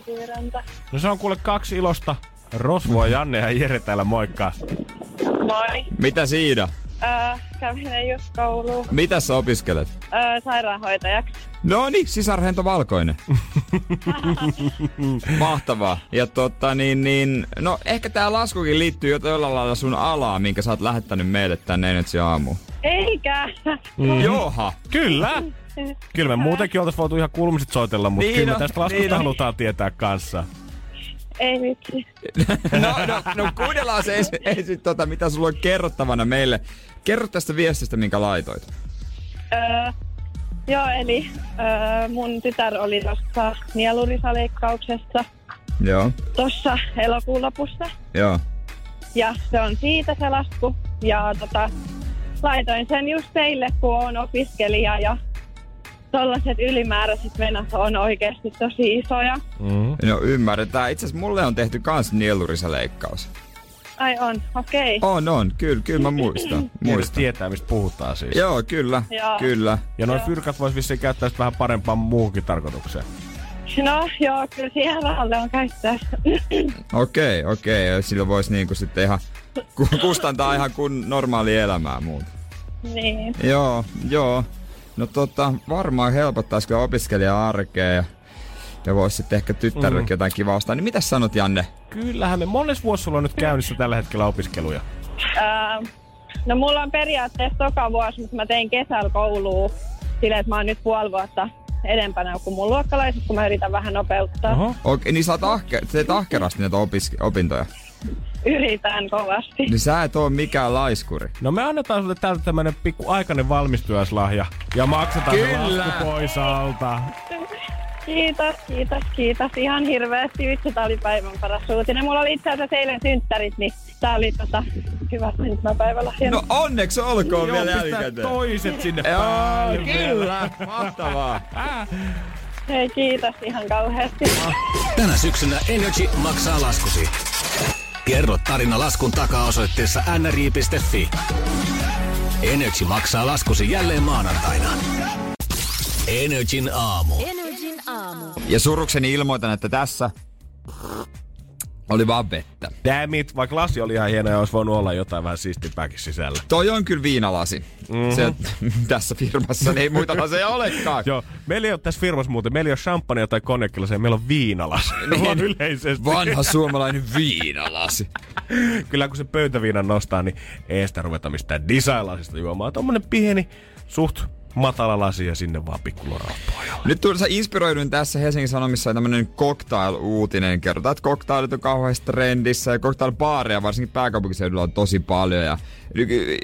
Kiviranta. No se on kuule kaksi ilosta. Rosvoa, Janne ja Jere täällä moikkaa. Moi. Mitä siinä? Öö, kävin just kouluun. Mitä sä opiskelet? Öö, sairaanhoitajaksi. No niin, sisarhento valkoinen. [laughs] Mahtavaa. Ja totta niin, niin, no ehkä tää laskukin liittyy jo jollain lailla sun alaan, minkä sä oot lähettänyt meille tänne Energy aamuun. Eikä. Mm. Joha. Kyllä! Kyllä me muutenkin oltais voitu ihan kulmiset soitella, mutta Niin kyllä on, me tästä laskusta niin on. halutaan tietää kanssa. Ei vitsi. No, no, no kuunnellaan se ensin, ensin tota, mitä sulla on kerrottavana meille. Kerro tästä viestistä, minkä laitoit. Öö, joo, eli öö, mun tytär oli tuossa nielurisaleikkauksessa Joo, tuossa elokuun lopussa. joo. Ja se on siitä se lasku. Ja tota, laitoin sen just teille, kun on opiskelija ja tollaset ylimääräiset menot on oikeasti tosi isoja. Mm. No ymmärretään. Itse asiassa mulle on tehty kans nielurisaleikkaus. Ai on, okei. Okay. On, on. Kyllä, kyllä mä muistan. Muistan. tietää, mistä puhutaan siis. Joo, kyllä, Joo. kyllä. Ja noin fyrkat vois vissiin käyttää vähän parempaan muuhunkin tarkoitukseen. No joo, kyllä siihen rahalle on käyttää. Okei, okei. Sillä voisi niinku sitten ihan ku- kustantaa ihan kun normaali elämää muuta. niin. Joo, joo. No tota, varmaan helpottaisi kyllä opiskelija-arkea ja, ja voisi sitten ehkä tyttärillekin mm. jotain kivaa ostaa. Niin mitä sanot, Janne? Kyllähän me mones vuosi sulla on nyt käynnissä tällä hetkellä opiskeluja. No mulla on periaatteessa toka vuosi, mutta mä tein kesällä koulua silleen, että mä oon nyt puoli vuotta edempänä kuin mun luokkalaiset, kun mä yritän vähän nopeuttaa. Oho. Okei, niin sä oot ahke, teet ahkerasti näitä opis, opintoja. Yritän kovasti. Niin sä et oo mikään laiskuri. No me annetaan sulle täältä tämmönen pikku aikainen valmistujaslahja. Ja maksetaan se Kyllä. lasku pois alta. Kiitos, kiitos, kiitos. Ihan hirveästi. Vitsi, tää oli päivän paras uutinen. Mulla oli itse asiassa eilen synttärit, niin tää oli tota, hyvä syntymäpäivälahja. No onneksi olkoon Joo, vielä pistää jälkikäteen. toiset sinne Joo, päälle. kyllä. Mahtavaa. Hei, kiitos ihan kauheasti. Tänä syksynä Energy maksaa laskusi. Kerro tarina laskun takaa osoitteessa nri.fi. Energy maksaa laskusi jälleen maanantaina. Energin aamu. Energin aamu. Ja surukseni ilmoitan, että tässä oli vaan vettä. Damn it, vaikka lasi oli ihan hieno ja olisi voinut olla jotain vähän siistipääkin sisällä. Toi on kyllä viinalasi. Mm-hmm. Se, [laughs] tässä firmassa ei muita laseja olekaan. Joo, meillä ei ole tässä firmassa muuten, meillä ei ole champagnea tai konjakkilasia, meillä on viinalas. Niin. Vaan yleisesti. Vanha suomalainen viinalasi. Kyllä kun se pöytäviinan nostaa, niin ei sitä ruveta mistään juomaan. Tommonen pieni, suht matala lasi ja sinne vaan pikkuloraappoa. Nyt tuossa inspiroiduin tässä Helsingin Sanomissa on tämmönen cocktail-uutinen. Kerrotaan, että cocktailit on kauheasti trendissä ja cocktailbaareja varsinkin pääkaupunkiseudulla on tosi paljon. Ja,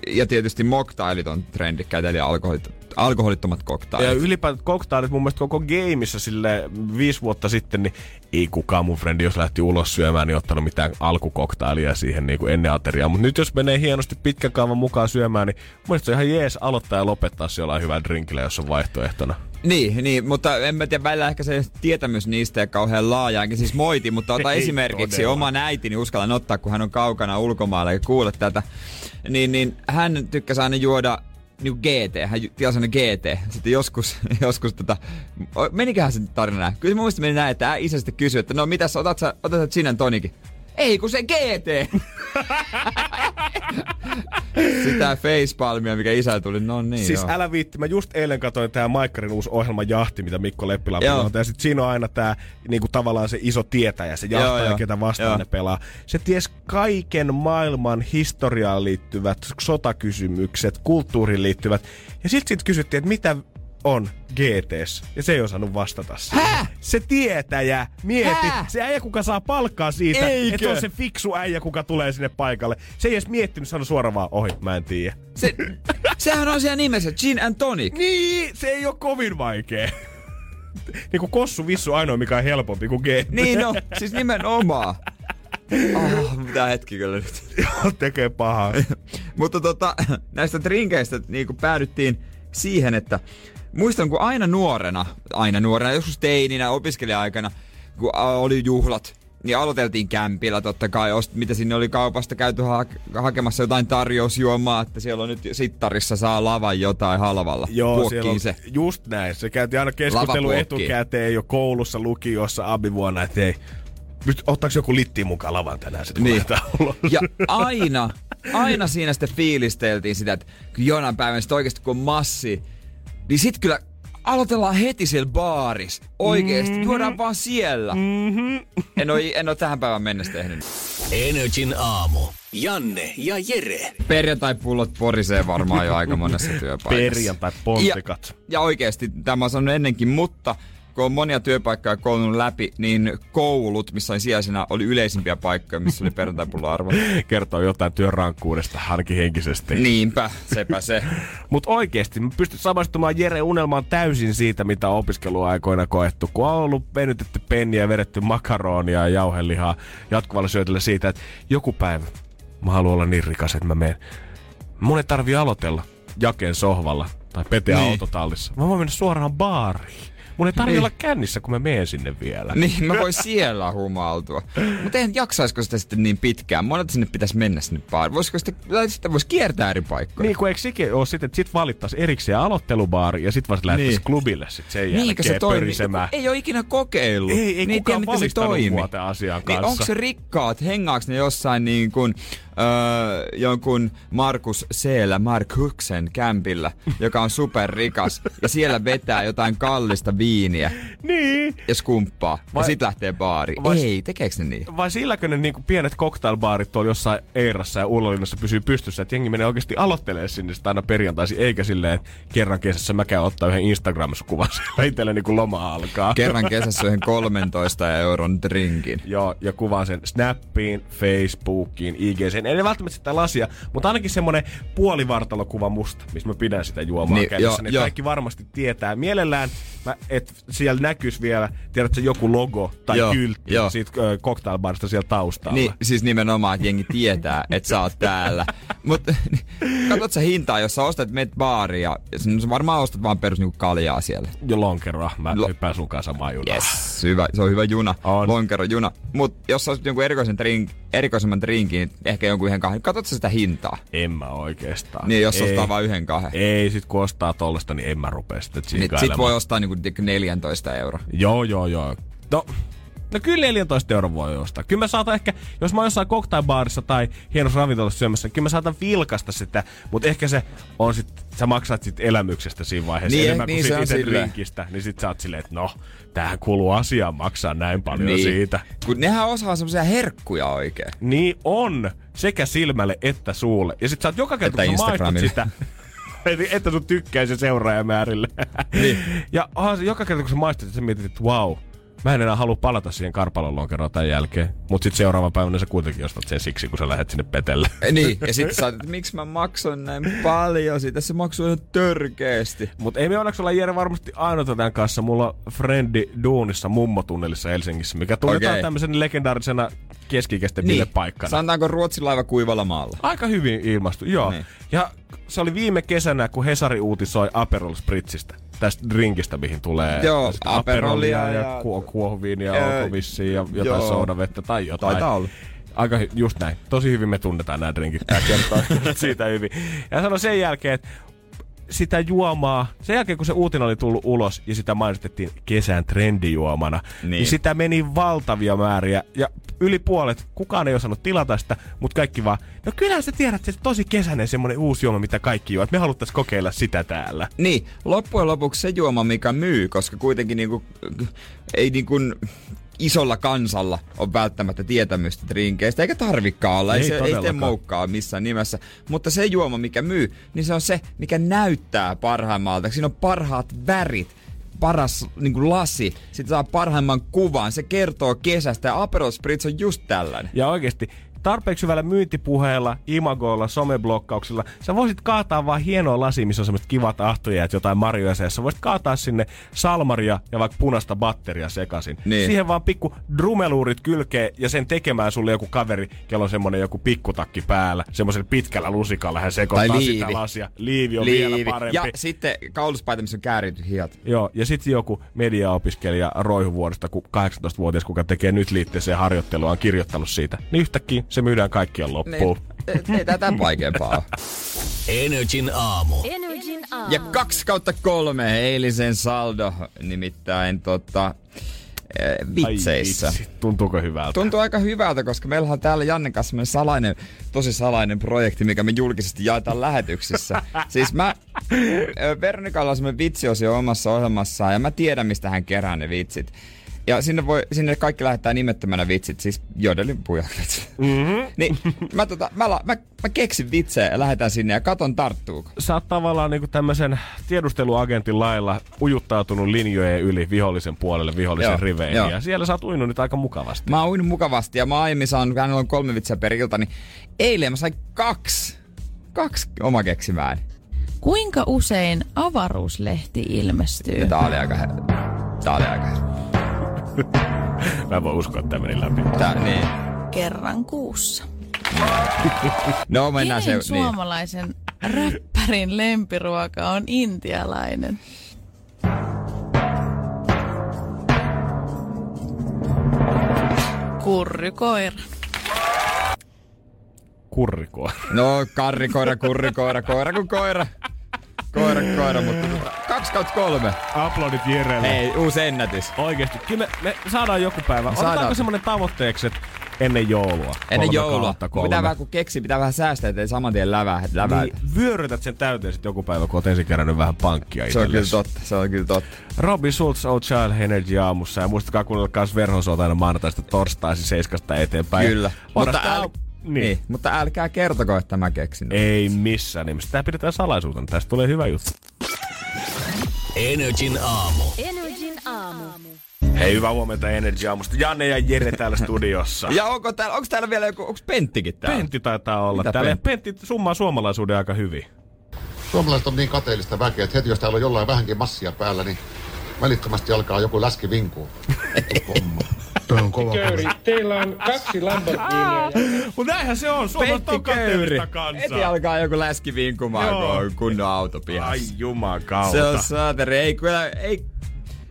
ja tietysti mocktailit on trendikkäitä, eli alkoholit, alkoholittomat Ja cocktailit. ylipäätään cocktailit mun mielestä koko gameissa sille viisi vuotta sitten, niin ei kukaan mun frendi, jos lähti ulos syömään, niin ottanut mitään alkukoktailia siihen niin kuin ennen ateriaa. Mutta nyt jos menee hienosti pitkän kaavan mukaan syömään, niin mun mielestä se on ihan jees aloittaa ja lopettaa se jollain hyvällä drinkillä, jos on vaihtoehtona. Niin, niin, mutta en mä tiedä, välillä ehkä se tietämys niistä ei kauhean laaja, enkä siis moiti, mutta ota [laughs] Ei esimerkiksi todella. oman äitini uskallan ottaa, kun hän on kaukana ulkomailla ja kuule tätä. Niin, niin hän tykkäsi aina juoda niin GT, hän tilasi GT. Sitten joskus, [laughs] joskus tota, meniköhän se tarina näin? Kyllä se mun mielestä meni näin, että isä sitten kysyi, että no mitäs, otat sä, otat sä gin tonikin? Ei kun se GT! [laughs] Sitä facepalmia, mikä isä tuli, no niin Siis joo. älä viitti, mä just eilen katsoin tää Maikkarin uusi ohjelma Jahti, mitä Mikko Leppilä pelaa. Ja sit siinä on aina tää niinku tavallaan se iso tietäjä, se jahtaja, joo. ketä vastaan Joo. ne pelaa. Se ties kaiken maailman historiaan liittyvät sotakysymykset, kulttuuriin liittyvät. Ja sit sit kysyttiin, että mitä on GTS. Ja se ei osannut vastata. Häh? Se tietäjä, mieti, Häh? se äijä, kuka saa palkkaa siitä, Eikö? että on se fiksu äijä, kuka tulee sinne paikalle. Se ei edes miettinyt, sanoi suoraan vaan, ohi, mä en tiedä. Se, sehän on siellä nimessä, gin and tonic. Niin, se ei ole kovin vaikea. niinku kossu vissu ainoa, mikä on helpompi kuin G. Niin no, siis nimenomaan. Oh, mitä hetki kyllä nyt. tekee pahaa. Mutta tota, näistä drinkeistä niin kuin päädyttiin siihen, että muistan kun aina nuorena, aina nuorena, joskus teininä, opiskelija-aikana, kun oli juhlat, niin aloiteltiin kämpillä totta kai, ost, mitä sinne oli kaupasta käyty ha- hakemassa jotain tarjousjuomaa, että siellä on nyt sittarissa saa lavan jotain halvalla. Joo, on, se. just näin. Se käytiin aina keskustelu etukäteen jo koulussa, lukiossa, abivuonna, että ei, ottaako joku litti mukaan lavan tänään sitten Niin. Ja aina, aina siinä sitten fiilisteltiin sitä, että jonain päivänä sit oikeasti kun massi, niin sit kyllä aloitellaan heti siellä baaris. Oikeesti, mm-hmm. juodaan vaan siellä. Mm-hmm. En, oo, en oo tähän päivään mennessä tehnyt. Energin aamu. Janne ja Jere. Perjantai-pullot porisee varmaan jo aika monessa työpaikassa. [laughs] Perjantai pontikat. Ja, ja oikeesti, tämä on sanonut ennenkin, mutta kun on monia työpaikkoja koulun läpi, niin koulut, missä on sijaisena, oli yleisimpiä paikkoja, missä oli perjantai arvo. [laughs] Kertoo jotain työn rankkuudesta, ainakin henkisesti. Niinpä, sepä se. [laughs] Mutta oikeasti, mä pystyn samastumaan Jere unelmaan täysin siitä, mitä opiskeluaikoina koettu. Kun on ollut venytetty penniä, vedetty makaronia ja jauhelihaa jatkuvalla syötöllä siitä, että joku päivä mä haluan olla niin rikas, että mä menen. Mun ei tarvi aloitella jakeen sohvalla tai peteä Niin. autotallissa. Mä voin mennä suoraan baariin. Mun ei tarvi Niin. olla kännissä, kun mä menen sinne vielä. Niin, mä voin siellä humaltua. Mutta eihän jaksaisiko sitä sitten niin pitkään? Monelta sinne pitäisi mennä sinne baariin. Voisiko sitä, tai sitten voisi kiertää eri paikkoja? Niin, kun eikö sekin ole sitten, että sit valittaisi erikseen aloittelubaari ja sit vasta lähdettäisiin Niin. klubille sit sen Niinkö jälkeen se toimii? pörisemään. Ei ole ikinä kokeillut. Ei, ei niin kukaan tiedä, miten se toimii. Niin onko se rikkaat, hengaaks ne jossain niin kuin, öö, jonkun Markus Seellä, Mark Huksen kämpillä, joka on superrikas, ja siellä vetää jotain kallista viiniä Niin. ja skumppaa, Vai- ja sit lähtee baariin. vai- Ei, tekeekö ne niin? Vai silläkö ne niinku pienet cocktailbaarit tuolla jossain Eirassa ja Ullolinnassa pysyy pystyssä, että jengi menee oikeasti aloittelee sinne sitä aina perjantaisin, eikä silleen, että kerran kesässä mä käyn ottaa yhden Instagram-kuvan [laughs] siellä itselleni, kun loma alkaa. Kerran kesässä yhden 13 euron drinkin. Joo, ja kuvaan sen Snappiin, Facebookiin, Ei ne välttämättä sitä lasia, mutta ainakin semmonen puolivartalokuva musta, missä mä pidän sitä juomaa Niin, kädessä. joo, Niin joo. kaikki varmasti tietää. Mielellään, että siellä näkyisi vielä, tiedätkö, joku logo tai Joo, kyltti joo. siitä cocktailbarista siellä taustalla. Niin, siis nimenomaan, että jengi tietää, että sä oot täällä. Mutta [laughs] katsot sä hintaa, jos sä ostat meet baaria, ja sä varmaan ostat vaan perus niinku kaljaa siellä. Jo lonkeroa. Mä Lo- hyppään sun kanssa samaan junaan. Yes, hyvä, se on hyvä juna, On. lonkero juna. Mut jos sä ostat jonkun erikoisen drink, erikoisemman drinkin, niin ehkä jonkun yhden kahden, katsot sä sitä hintaa. En mä oikeastaan. Niin, jos ei, ostaa vain yhden kahden. Ei, sit kun ostaa tollasta, niin en mä rupea sitten Niin sit voi ostaa niinku 14 euroa. Joo, joo, joo. No, no kyllä 14 euroa voi ostaa. Kyllä mä saatan ehkä, jos mä oon jossain cocktailbaarissa tai hienossa ravintolassa syömässä, kyllä mä saatan vilkasta sitä, mutta ehkä se on sit, sä maksat sit elämyksestä siinä vaiheessa Niin, enemmän niin kuin on itse drinkistä. Niin sit sä oot silleen, että no, tämähän kuuluu asiaan maksaa näin paljon niin. siitä. Kun nehän osaa semmosia herkkuja oikein. Niin on, sekä silmälle että suulle. Ja sit sä oot joka kerta, kun sä maistat sitä, [laughs] että sun tykkäisi seuraajamäärille. Niin. Ja se joka kerta, kun sä maistat, että sä mietit, että wow, mä en enää halua palata siihen karpalonlonkeroon tämän jälkeen. Mut sit seuraava päivänä sä kuitenkin ostat sen siksi, kun sä lähdet sinne petelle. Niin, ja sitten sä että miksi mä maksoin näin paljon siitä, se maksoi ihan törkeästi. Mut ei me onneksi olla Jere varmasti ainoita tämän kanssa. Mulla on frendi duunissa mummotunnelissa Helsingissä, mikä tunnetaan Okei. tämmöisen legendaarisena keskikäisten niin. paikkana. Sanotaanko Ruotsin laiva kuivalla maalla? Aika hyvin ilmastu, joo. Niin. Ja se oli viime kesänä, kun Hesari uutisoi Aperol Spritzistä. Tästä drinkistä, mihin tulee Joo, Aperolia ja, ja- ku- kuohuviinia Öö, onko vissiin ja jotain joo. soodavettä tai jotain. Taitaa olla. Aika hy- just näin. Tosi hyvin me tunnetaan nämä drinkit. Tää kertoo [laughs] siitä hyvin. Ja sanoi sen jälkeen, että sitä juomaa, sen jälkeen kun se uutinen oli tullut ulos ja sitä mainostettiin kesän trendijuomana, niin, Niin. sitä meni valtavia määriä ja yli puolet, kukaan ei osannut tilata sitä, mutta kaikki vaan, no kyllähän sä tiedät, että se tosi kesäinen semmonen uusi juoma, mitä kaikki juo, että me haluttais kokeilla sitä täällä. Niin, loppujen lopuksi se juoma, mikä myy, koska kuitenkin niinku, ei niinku isolla kansalla on välttämättä tietämystä drinkeistä, eikä tarvikaan olla, ei, Ei se, ei todellakaan. moukkaa missään nimessä. Mutta se juoma, mikä myy, niin se on se, mikä näyttää parhaimmalta. Siinä on parhaat värit, paras niin kuin lasi, sitten saa parhaimman kuvan, se kertoo kesästä ja Aperol Spritz on just tällainen. Ja oikeesti, tarpeeksi hyvällä myyntipuheella, imagoilla, someblokkauksilla, sä voisit kaataa vaan hienoa lasi, missä on semmoiset kivat ahtojäät, jotain marjoja seassa. Voisit kaataa sinne salmaria ja vaikka punaista batteria sekaisin. Niin. Siihen vaan pikku drumeluurit kylkee ja sen tekemään sulle joku kaveri, kello on semmonen joku pikkutakki päällä. Semmoisen pitkällä lusikalla hän sekoittaa Tai sitä liivi. lasia. Liivi on vielä parempi. Ja sitten kauluspaita, missä on käärity hiat. Joo, ja sitten joku mediaopiskelija roihuvuodesta, ku 18-vuotias, kuka tekee nyt liitteeseen harjoittelua, on kirjoittanut siitä. Niin yhtäkkiä se myydään kaikkien loppuun. Niin, ei tätä [laughs] vaikeampaa. Energin aamu. Energin aamu. Ja kaksi kautta kolme eilisen saldo, nimittäin tota, eh, vitseissä. Ai vitsi, tuntuuko hyvältä? Tuntuu aika hyvältä, koska meillä on täällä Jannen kanssa salainen, tosi salainen projekti, mikä me julkisesti jaetaan lähetyksissä. [laughs] siis mä ö, Veronikalla on semmoinen vitsiosio omassa ohjelmassaan ja mä tiedän, mistä hän kerää ne vitsit. Ja sinne, voi, sinne kaikki lähettää nimettömänä vitsit, siis jodelin pujakset. Mm-hmm. [laughs] niin mä, tota, mä, la, mä, mä, keksin vitsejä ja lähetän sinne ja katon tarttuuko. Sä oot tavallaan niinku tämmöisen tiedusteluagentin lailla ujuttautunut linjojen yli vihollisen puolelle, vihollisen Joo, riveihin. joo. Ja siellä sä oot uinut nyt aika mukavasti. Mä oon uinut mukavasti ja mä aiemmin saanut, hänellä on kolme vitsiä per ilta, niin eilen mä sain kaksi, kaksi oma keksimään. Kuinka usein avaruuslehti ilmestyy? Tää oli aika, tää oli aika, Mä en voi uskoa, että tämä meni läpi. tää, niin. Kerran kuussa. [laughs] No mennään Kenen se, niin. suomalaisen räppärin lempiruoka on intialainen? Kurrykoira. Kurrikoa. No, karrikoira, kurrikoira, koira kuin koira. Koira, koira, mutta 2 kautta kolme. Aplodit Jerelle. Hei, uusi ennätys. Oikeesti, kyllä me, me saadaan joku päivä. saadaan. Otetaanko semmonen tavoitteeksi, että ennen joulua? Ennen joulua. Pitää vähän kun keksi, pitää vähän säästää, ettei saman tien lävää. lävää. Niin, vyörytät sen täyteen sit joku päivä, kun oot ensin kerännyt vähän pankkia Se on kyllä itsellesi. totta, se on kyllä totta. Robin Schultz, Old Child Energy aamussa. Ja muistakaa kuunnella kans verhonsuota aina maanantaista torstaisin seiskasta eteenpäin. Kyllä. Mutta, äl... niin. niin. mutta älkää kertoko, että mä keksin. Ei missään nimessä. Tää pidetään salaisuutena. Tästä tulee hyvä juttu. Energin aamu. Energin aamu. Hei, hyvää huomenta Energy aamusta. Janne ja Jere täällä studiossa. [laughs] Ja onko täällä, onko täällä vielä joku, onko Penttikin täällä? Pentti taitaa olla Mitä täällä. Pentti? Pentti summaa suomalaisuuden aika hyvin. Suomalaiset on niin kateellista väkeä, että heti jos täällä on jollain vähänkin massia päällä, niin välittömästi alkaa joku läski vinkuu. [laughs] Toi on kova. Köyri, teillä on kaksi Lamborghinia. Mut näinhän se on. Suomalaiset Pentti on Köyri. Heti kansaa. alkaa joku läski vinkumaan, Joo. kun on kunnon auto Ai pihassa. jumakauta. Se on saateri, ei kyllä, ei,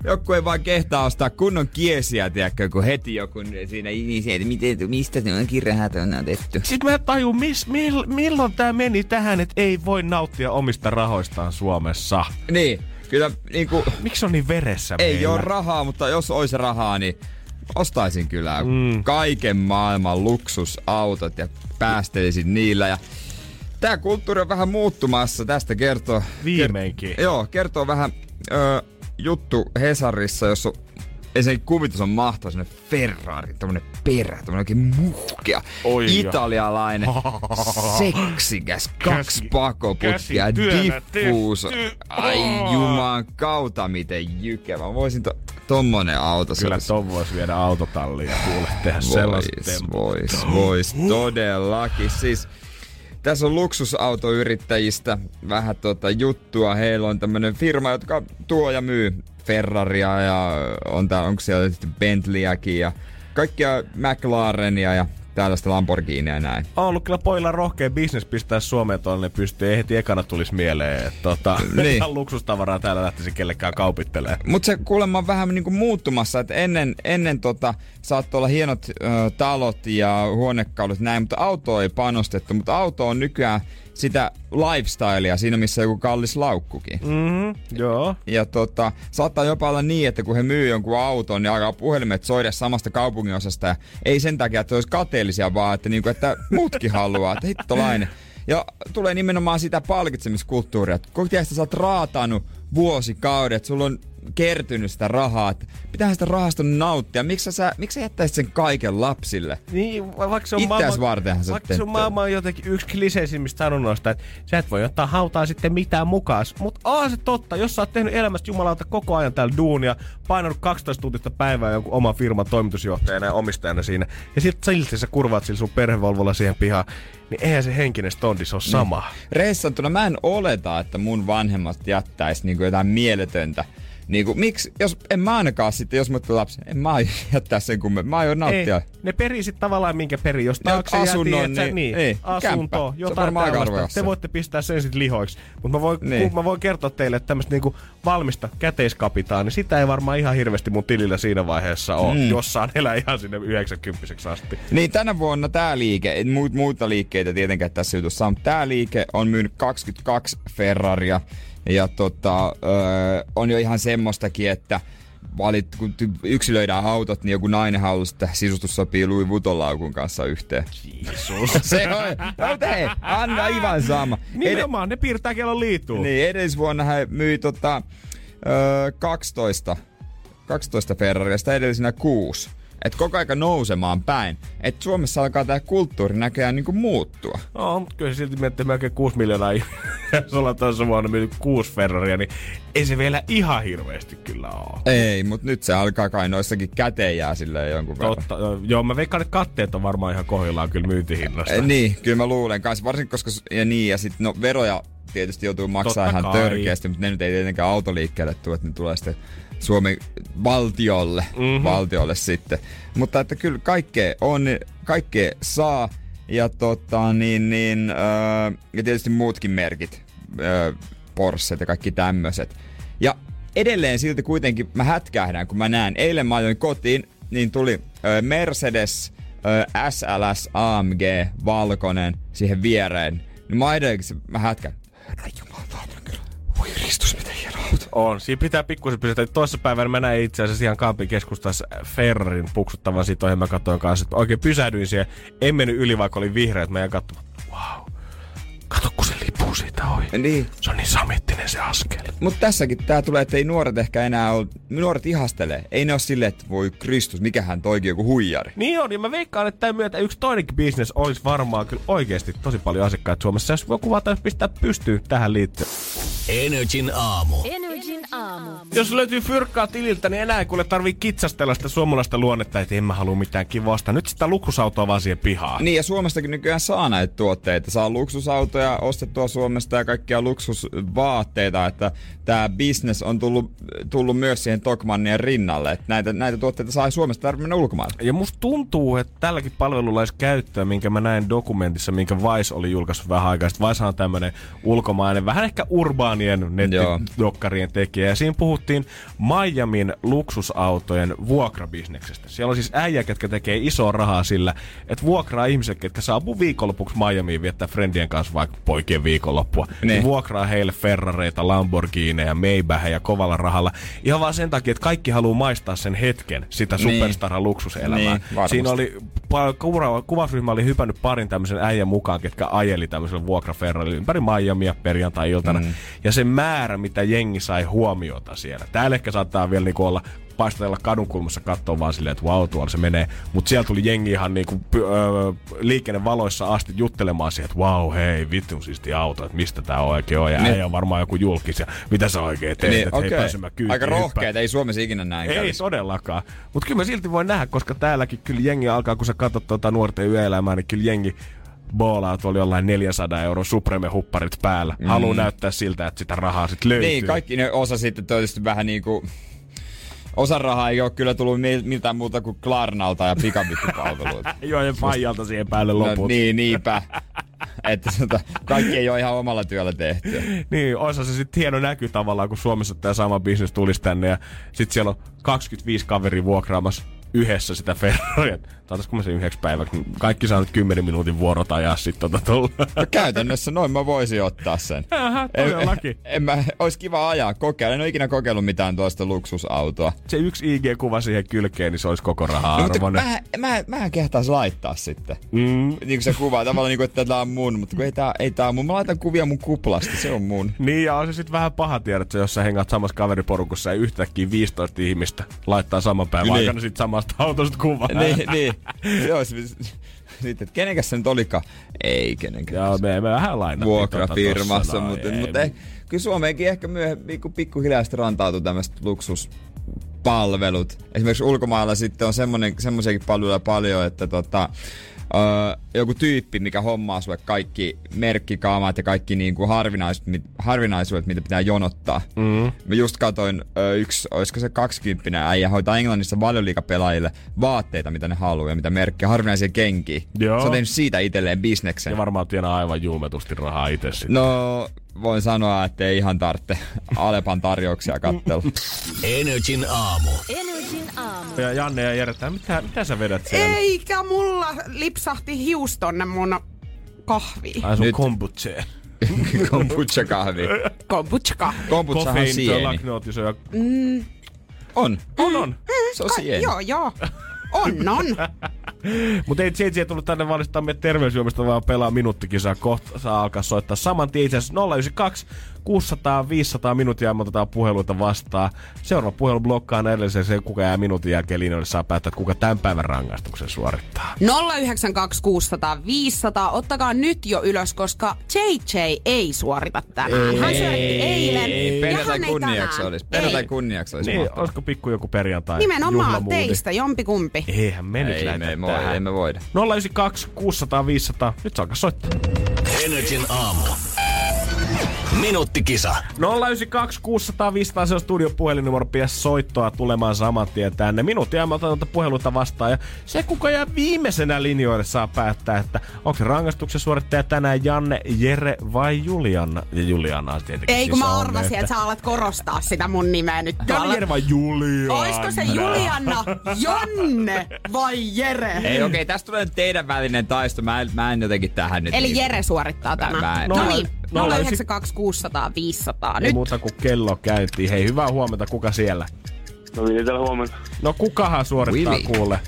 joku ei vaan kehtaa ostaa kunnon kiesiä, tiedätkö, kun heti joku siinä ihmisiä, että miten, mistä ne on kirjahät on otettu. Sitten mä en taju, mis, mill, milloin tämä meni tähän, että ei voi nauttia omista rahoistaan Suomessa. Niin, kyllä niinku, Miksi on niin veressä ei meillä? ole rahaa, mutta jos olisi rahaa, niin ostaisin kyllä mm. kaiken maailman luksusautot ja päästelisin niillä. Ja Tää kulttuuri on vähän muuttumassa, tästä kertoo... Viimeinkin. Ker- joo, kertoo vähän ö, juttu Hesarissa, jossa ensinnäkin kuvitus on mahtava, semmonen Ferrari, tämmönen perä, tämmönen oikein muhkea, Oi jo. italialainen, [laughs] seksikäs, kaksi pakoputkia, diffuus. Ai juman kautta miten jykevä. Mä voisin to, tommonen auto. se Kyllä olisi- ton vois viedä autotalliin ja kuule tehdä sellaiset Vois, vois, vois, todellakin. Siis tässä on luksusautoyrittäjistä vähän tota juttua. Heillä on tämmönen firma, jotka tuo ja myy Ferraria ja on tää, onko siellä sitten Bentleyäkin ja kaikkia McLarenia ja tällaista Lamborghinia ja näin. On ollut kyllä pojilla rohkea bisnes pistää Suomeen tuonne pystyy. Ei heti ekana tulisi mieleen, että tota, [laughs] Niin. ihan luksustavaraa täällä lähtisi kellekään kaupittelemaan. Mutta se kuulemma on vähän niinku muuttumassa, että ennen, ennen tota, saattoi olla hienot ö, talot ja huonekalut näin, mutta auto ei panostettu, mutta auto on nykyään sitä lifestylea siinä, missä joku kallis laukkukin. Mm-hmm, joo. Ja tota, saattaa jopa olla niin, että kun he myy jonkun auton, niin alkaa puhelimet soida samasta kaupunginosasta. Ja ei sen takia, että se olisi kateellisia, vaan että, niinku, että muutkin haluaa, että hittolainen. Ja tulee nimenomaan sitä palkitsemiskulttuuria, että kun tiedät, että sä oot raatanut vuosikaudet, sulla on kertynyt sitä rahaa, että pitää sitä rahasta nauttia. Miksi sä, miksi sä jättäisit sen kaiken lapsille? Niin, va- vaikka se on Itseäs maailman, vartenhan se vaikka se on tehty. maailman jotenkin yksi kliseisimmistä sanonnoista, että sä et voi ottaa hautaan sitten mitään mukaan. Mutta on se totta, jos sä oot tehnyt elämästä jumalauta koko ajan täällä duunia, painanut 12 tuntista päivää jonkun oman firman toimitusjohtajana ja omistajana siinä, ja sitten silti sä kurvaat sillä sun perhevolvolla siihen pihaan, niin eihän se henkinen stondis ole sama. Reissantuna mä en oleta, että mun vanhemmat jättäis niinku jotain mieletöntä. Niinku, miksi, jos en mä ainakaan sitten, jos mä tulen lapsi, en mä aio [laughs] jättää sen kummemmin. Mä aion nauttia. Ei, ne perii sit tavallaan minkä perii. Jos Ne taakse asunnon, sä, niin- niin, niin, kämppä. asunto, Se on jotain tällaista. Te voitte pistää sen sit lihoiksi. Mutta mä, voin, Niin. niin. mä voin kertoa teille, että tämmöistä niinku valmista käteiskapitaa, niin sitä ei varmaan ihan hirveästi mun tilillä siinä vaiheessa ole, Mm. jos saan elää ihan sinne 90 asti. Niin tänä vuonna tää liike, muut, muita liikkeitä tietenkään tässä jutussa on, mutta tää liike on myynyt 22 Ferraria. Ja tota, öö, on jo ihan semmoistakin, että valit, kun yksilöidään autot, niin joku nainen halusi, että sisustus sopii Louis Vuitton kanssa yhteen. Jeesus. [laughs] se on, no, mutta hei, anna ihan sama. Nimenomaan, Ed- ne piirtää kello liittuu. Niin, edellisvuonna hän myi tota, öö, 12, 12 Ferrarista, edellisenä 6 että koko aika nousemaan päin. Että Suomessa alkaa tämä kulttuuri näköjään niinku muuttua. No, mutta kyllä silti miettii melkein 6 miljoonaa sulla [laughs] tässä vuonna myyty 6 Ferraria, niin ei se vielä ihan hirveästi kyllä ole. Ei, mutta nyt se alkaa kai noissakin käteen jää silleen jonkun Totta, verran. Joo, mä veikkaan, että katteet on varmaan ihan kohillaan kyllä myyntihinnasta. E, niin, kyllä mä luulen kanssa, varsinkin koska, ja niin, ja sitten no veroja tietysti joutuu maksamaan Totta ihan kai. törkeästi, mutta ne nyt ei tietenkään autoliikkeelle tule, että ne tulee sitten Suomen valtiolle, Mhm. mm-hmm. valtiolle sitten. Mutta että kyllä kaikkea on, kaikkea saa, ja tota niin, niin öö, ja tietysti muutkin merkit, öö, Porschet ja kaikki tämmöiset. Ja edelleen silti kuitenkin mä hätkähdän, kun mä näen, eilen mä ajoin kotiin, niin tuli öö, Mercedes ö, SLS AMG valkoinen siihen viereen. Niin mä edelleenkin mä hätkän. Herra Jumala, miten hieno auto. On. Siinä pitää pikkusen pysyä. Toissa päivänä mä näin itse asiassa ihan Kampin keskustassa Ferrarin puksuttavan siitä. Mä katsoin kanssa, että oikein pysähdyin siihen. En mennyt yli, vaikka oli vihreä, että mä jäin katsomaan. Wow. Kato, kun se lipuu siitä ohi. Niin. Se on niin samittinen se askel. Mutta tässäkin tää tulee, että ei nuoret ehkä enää ole, nuoret ihastelee. Ei ne ole silleen, että voi Kristus, mikähän toikin joku huijari. Niin on, ja mä veikkaan, että tämän myötä yksi toinenkin bisnes olisi varmaan kyllä oikeasti tosi paljon asiakkaita Suomessa. Jos joku vaan taisi pistää pystyyn tähän liittyen. Energin aamu. Energin aamu. Jos löytyy fyrkkaa tililtä, niin enää ei kuule tarvii kitsastella sitä suomalaista luonnetta, että en mä halua mitään kivasta. Nyt sitä luksusautoa vaan siihen pihaan. Niin ja Suomestakin nykyään saa näitä tuotteita. Saa luksusautoja ostettua Suomesta ja kaikkia luksusvaatteita, että tämä business on tullut, tullut myös siihen Tokmannien rinnalle. Että näitä, näitä tuotteita saa Suomesta tarvitse mennä ulkomaille. Ja musta tuntuu, että tälläkin palvelulla olisi käyttöä, minkä mä näin dokumentissa, minkä Vice oli julkaissut vähän aikaa sitten. Vice on tämmönen ulkomainen, vähän ehkä urbaanien nettidokkarien tekijä. Ja siinä puhuttiin Miamin luksusautojen vuokrabisneksestä. Siellä on siis äijä, ketkä tekee isoa rahaa sillä, että vuokraa ihmiset, ketkä saapuu viikonlopuksi Miamiin viettää friendien kanssa vaikka poikien viikonloppua. Niin. Niin. vuokraa heille Ferrareita, Lamborghineja, Maybachia kovalla rahalla. Ihan vaan sen takia, että kaikki haluaa maistaa sen hetken sitä Niin. superstaran luksuselämää. Niin, varmasti. Siinä oli kuvausryhmä oli hypännyt parin tämmöisen äijän mukaan, ketkä ajeli tämmöisellä vuokraferralla ympäri Miamia perjantai-iltana. Mm. Ja se määrä, mitä jengi sai huomiota siellä. Täällä ehkä saattaa vielä niinku olla paistatella kadun kulmassa katsoa vaan silleen, että wow, tuolla se menee. Mutta siellä tuli jengi ihan niinku öö, liikennevaloissa asti juttelemaan siihen, että wow, hei, vittu siisti auto, että mistä tää oikein on. Ja Niin. äijä on varmaan joku julkis ja mitä sä oikein teet, Niin, että hei, pääsen mä kyytiin Aika rohkeita, ei Suomessa ikinä näin Ei kävisi. todellakaan. Mutta kyllä mä silti voin nähdä, koska täälläkin kyllä jengi alkaa, kun sä katsot tuota nuorten yöelämää, niin kyllä jengi boolaa tuolla jollain 400 euron Supreme-hupparit päällä. Mm. Haluaa näyttää siltä, että sitä rahaa sitten löytyy. Niin, kaikki ne osa sitten tietysti vähän niinku... Osa rahaa ei ole kyllä tullut mi- mitään muuta kuin Klarnalta ja pikavippipalveluita. [laughs] Joo, ja Paijalta siihen päälle loput. No, niin, niinpä. [laughs] että tota, kaikki ei ole ihan omalla työllä tehtyä. Niin, osa se sitten hieno näky tavallaan, kun Suomessa tämä sama bisnes tulisi tänne ja sitten siellä on 25 kaveri vuokraamassa yhdessä sitä Ferraria. Taitaisiko mä sen yhdeksi päiväksi? Kaikki saa nyt 10 minuutin vuorot ajaa sitten tota tulla. No käytännössä noin mä voisin ottaa sen. Ähä, todellakin. En, en mä, olisi kiva ajaa, kokeilla. En ole ikinä kokeillut mitään tuosta luksusautoa. Se yksi IG-kuva siihen kylkeen, niin se olisi koko rahaa No, arvoinen. mä, mä, mä en kehtaisi laittaa sitten. Mm. Niin kuin se kuvaa tavallaan niin kuin, että tää on mun, mutta kun ei tää, ei tää on mun. Mä laitan kuvia mun kuplasta, se on mun. Niin, ja on se sitten vähän paha tiedä, että jos sä hengaat samassa kaveriporukussa ja yhtäkkiä 15 ihmistä laittaa saman päivän Niin. aikana sit samasta autosta kuvaa. niin, niin. Se olisi sitten, että kenenkäs se nyt olikaan? Ei kenenkään. Joo, me, me vähän lainattiin Vuokrafirmassa, tota mutta, no, mutta ei. eh, kyllä Suomeenkin ehkä myöhemmin pikku, pikkuhiljaa sitten rantautuu tämmöiset luksuspalvelut. Esimerkiksi ulkomailla sitten on semmonen, semmoisiakin palveluja paljon, että tota, Öö, joku tyyppi, mikä hommaa sulle kaikki merkkikaamat ja kaikki niinku harvinais, mit, harvinaisuudet, mitä pitää jonottaa. Mm. Mä just katoin ö, yksi, olisiko se 20 äijä, hoitaa Englannissa valioliikapelaajille vaatteita, mitä ne haluaa ja mitä merkkejä, harvinaisia kenkiä. Joo. Se on tehnyt siitä itselleen bisneksen. Ja varmaan tienaa aivan julmetusti rahaa itse sitten. No, voin sanoa, että ei ihan tarvitse Alepan tarjouksia katsella. Energin aamu. Energin aamu. Ja Janne ja Jere, mitä, mitä sä vedät siellä? Eikä mulla lipsahti hius tonne mun kahviin. Ai sun Nyt. kombucheen. [laughs] Kombucha kahvi. Kombucha kahvi. Kombuchahan on sieni. ja... Mm, On. On, on. Se on Ka- sieni. joo, joo. On, on. [laughs] Mutta ei JJ tullut tänne valistaa meidän terveysjuomista, vaan pelaa minuuttikisaa. Kohta saa alkaa soittaa saman tien itse asiassa 092 600 500 minuuttia me otetaan puheluita vastaan. Seuraava puhelu blokkaa edellisen se, kuka jää minuutin jälkeen linjoille saa päättää, että kuka tämän päivän rangaistuksen suorittaa. 092 600 500. Ottakaa nyt jo ylös, koska JJ ei suorita tänään. Hän suoritti eilen. Ei, ja hän ei kunniaksi tänään. olisi. Perjantai Ei. kunniaksi olisi. Niin, olisiko pikku joku perjantai? Nimenomaan juhlamuudi? teistä, jompikumpi. Eihän me nyt Ei, me, me, tähän. ei me voida. 092 600 500. Nyt saa alkaa soittaa. Energin aamu. Minuuttikisa. 092 600 500 se on studio puhelinnumero, pidä soittoa tulemaan saman tien tänne. Minuutin ajan mä otan tuota puheluita vastaan ja se kuka jää viimeisenä linjoille saa päättää, että onko se rangaistuksen suorittaja tänään Janne, Jere vai Juliana. Ja Juliana on tietenkin Ei, kun siis mä arvasin, että sä alat korostaa sitä mun nimeä nyt. Janne, Jere vai Juliana? Oisko se Juliana, Jonne vai Jere? Ei, okei, tästä tulee teidän välinen taisto. Mä en, mä en jotenkin tähän nyt... Eli niin- Jere suorittaa Mä- mä tämän. en- No Nolla- niin, nolla 092 600 500. Ei Nyt muuta kuin kello käyntiin. Hei, hyvää huomenta, kuka siellä? No niin, täällä huomenta. No kukahan suorittaa Vivi. kuule?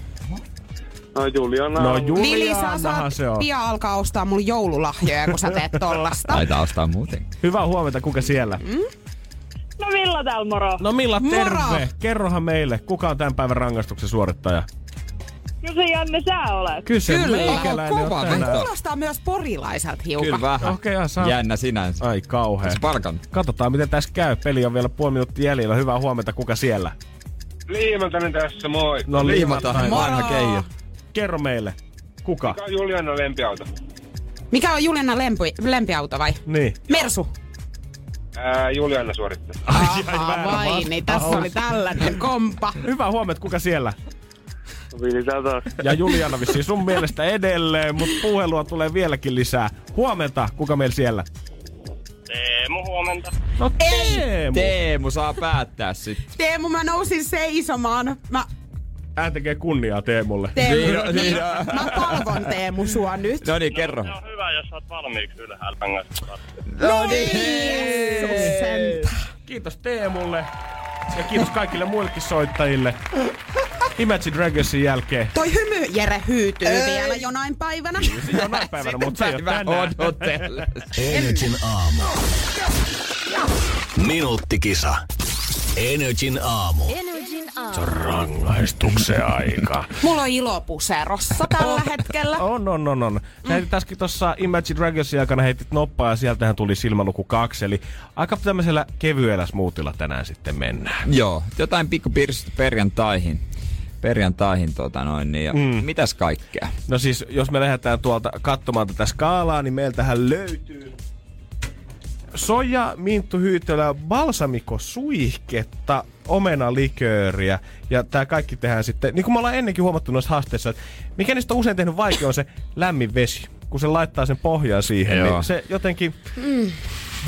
No Juliana. No Vili, Julianahan saat se on. pian alkaa ostaa mun joululahjoja, kun sä teet tollasta. [laughs] Taitaa ostaa muuten. Hyvää huomenta, kuka siellä? No Villa täällä moro. No Milla, Moro! terve! Kerrohan meille, kuka on tämän päivän rangaistuksen suorittaja? Janne sä olet. Kyllä se Kyllä. meikäläinen on Kova tänään. Kuulostaa myös porilaiselta hiukan. Kyllä vähän. Okei, okay, saa. Jännä sinänsä. Ai kauhea. Se palkan. Katsotaan, miten tässä käy. Peli on vielä puoli minuuttia jäljellä. Hyvää huomenta, kuka siellä? Liimantanen tässä, moi. No Liimataan Moro. vanha keiju. Kerro meille. Kuka? Mikä on Juliana lempiauto? Mikä on Juliana lempi, lempiauto vai? Niin. Mersu. Ää, Juliana suorittaa. Aha, vai, niin tässä oli tällainen kompa. Hyvää huomenta, kuka siellä? Ja Juliana vissiin sun mielestä edelleen, mutta puhelua tulee vieläkin lisää. Huomenta, kuka meillä siellä? Teemu, huomenta. No Teemu. Teemu saa päättää sitten. Teemu, mä nousin seisomaan. Mä, Hän tekee kunniaa Teemulle. Teemu, Niin, no, niin, mä palvon Teemu sua nyt. No niin, kerro. on hyvä, jos oot valmiiksi ylhäällä. No sentään. Kiitos Teemulle. Ja kiitos kaikille muillekin soittajille. Imagine Dragonsin jälkeen. Toi hymy Jere hyytyy vielä jonain päivänä. Jonain [laughs] päivänä, mutta se ei ole Päivä tänään. Energin aamu. Minuuttikisa. Energin aamu. Energin aamu. Rangaistuksen aika. [laughs] Mulla on ilopuserossa tällä hetkellä. On, on, on, on. Sä heitit äsken tuossa Imagine Dragonsin aikana heitit noppaa ja sieltähän tuli silmäluku kaksi. Eli aika tämmöisellä kevyellä smoothilla tänään sitten mennään. Joo, jotain pikku perjantaihin. Perjantaihin tota noin, niin ja mm. mitäs kaikkea? No siis, jos me lähdetään tuolta katsomaan tätä skaalaa, niin meiltähän löytyy soja, minttu, hyytelöä, balsamiko, suihketta, omenalikööriä. Ja tää kaikki tehdään sitten, niin kuin me ollaan ennenkin huomattu noissa haasteissa, että mikä niistä on usein tehnyt vaikea on se lämmin vesi. Kun se laittaa sen pohjaan siihen, Joo. niin se jotenkin... Mm.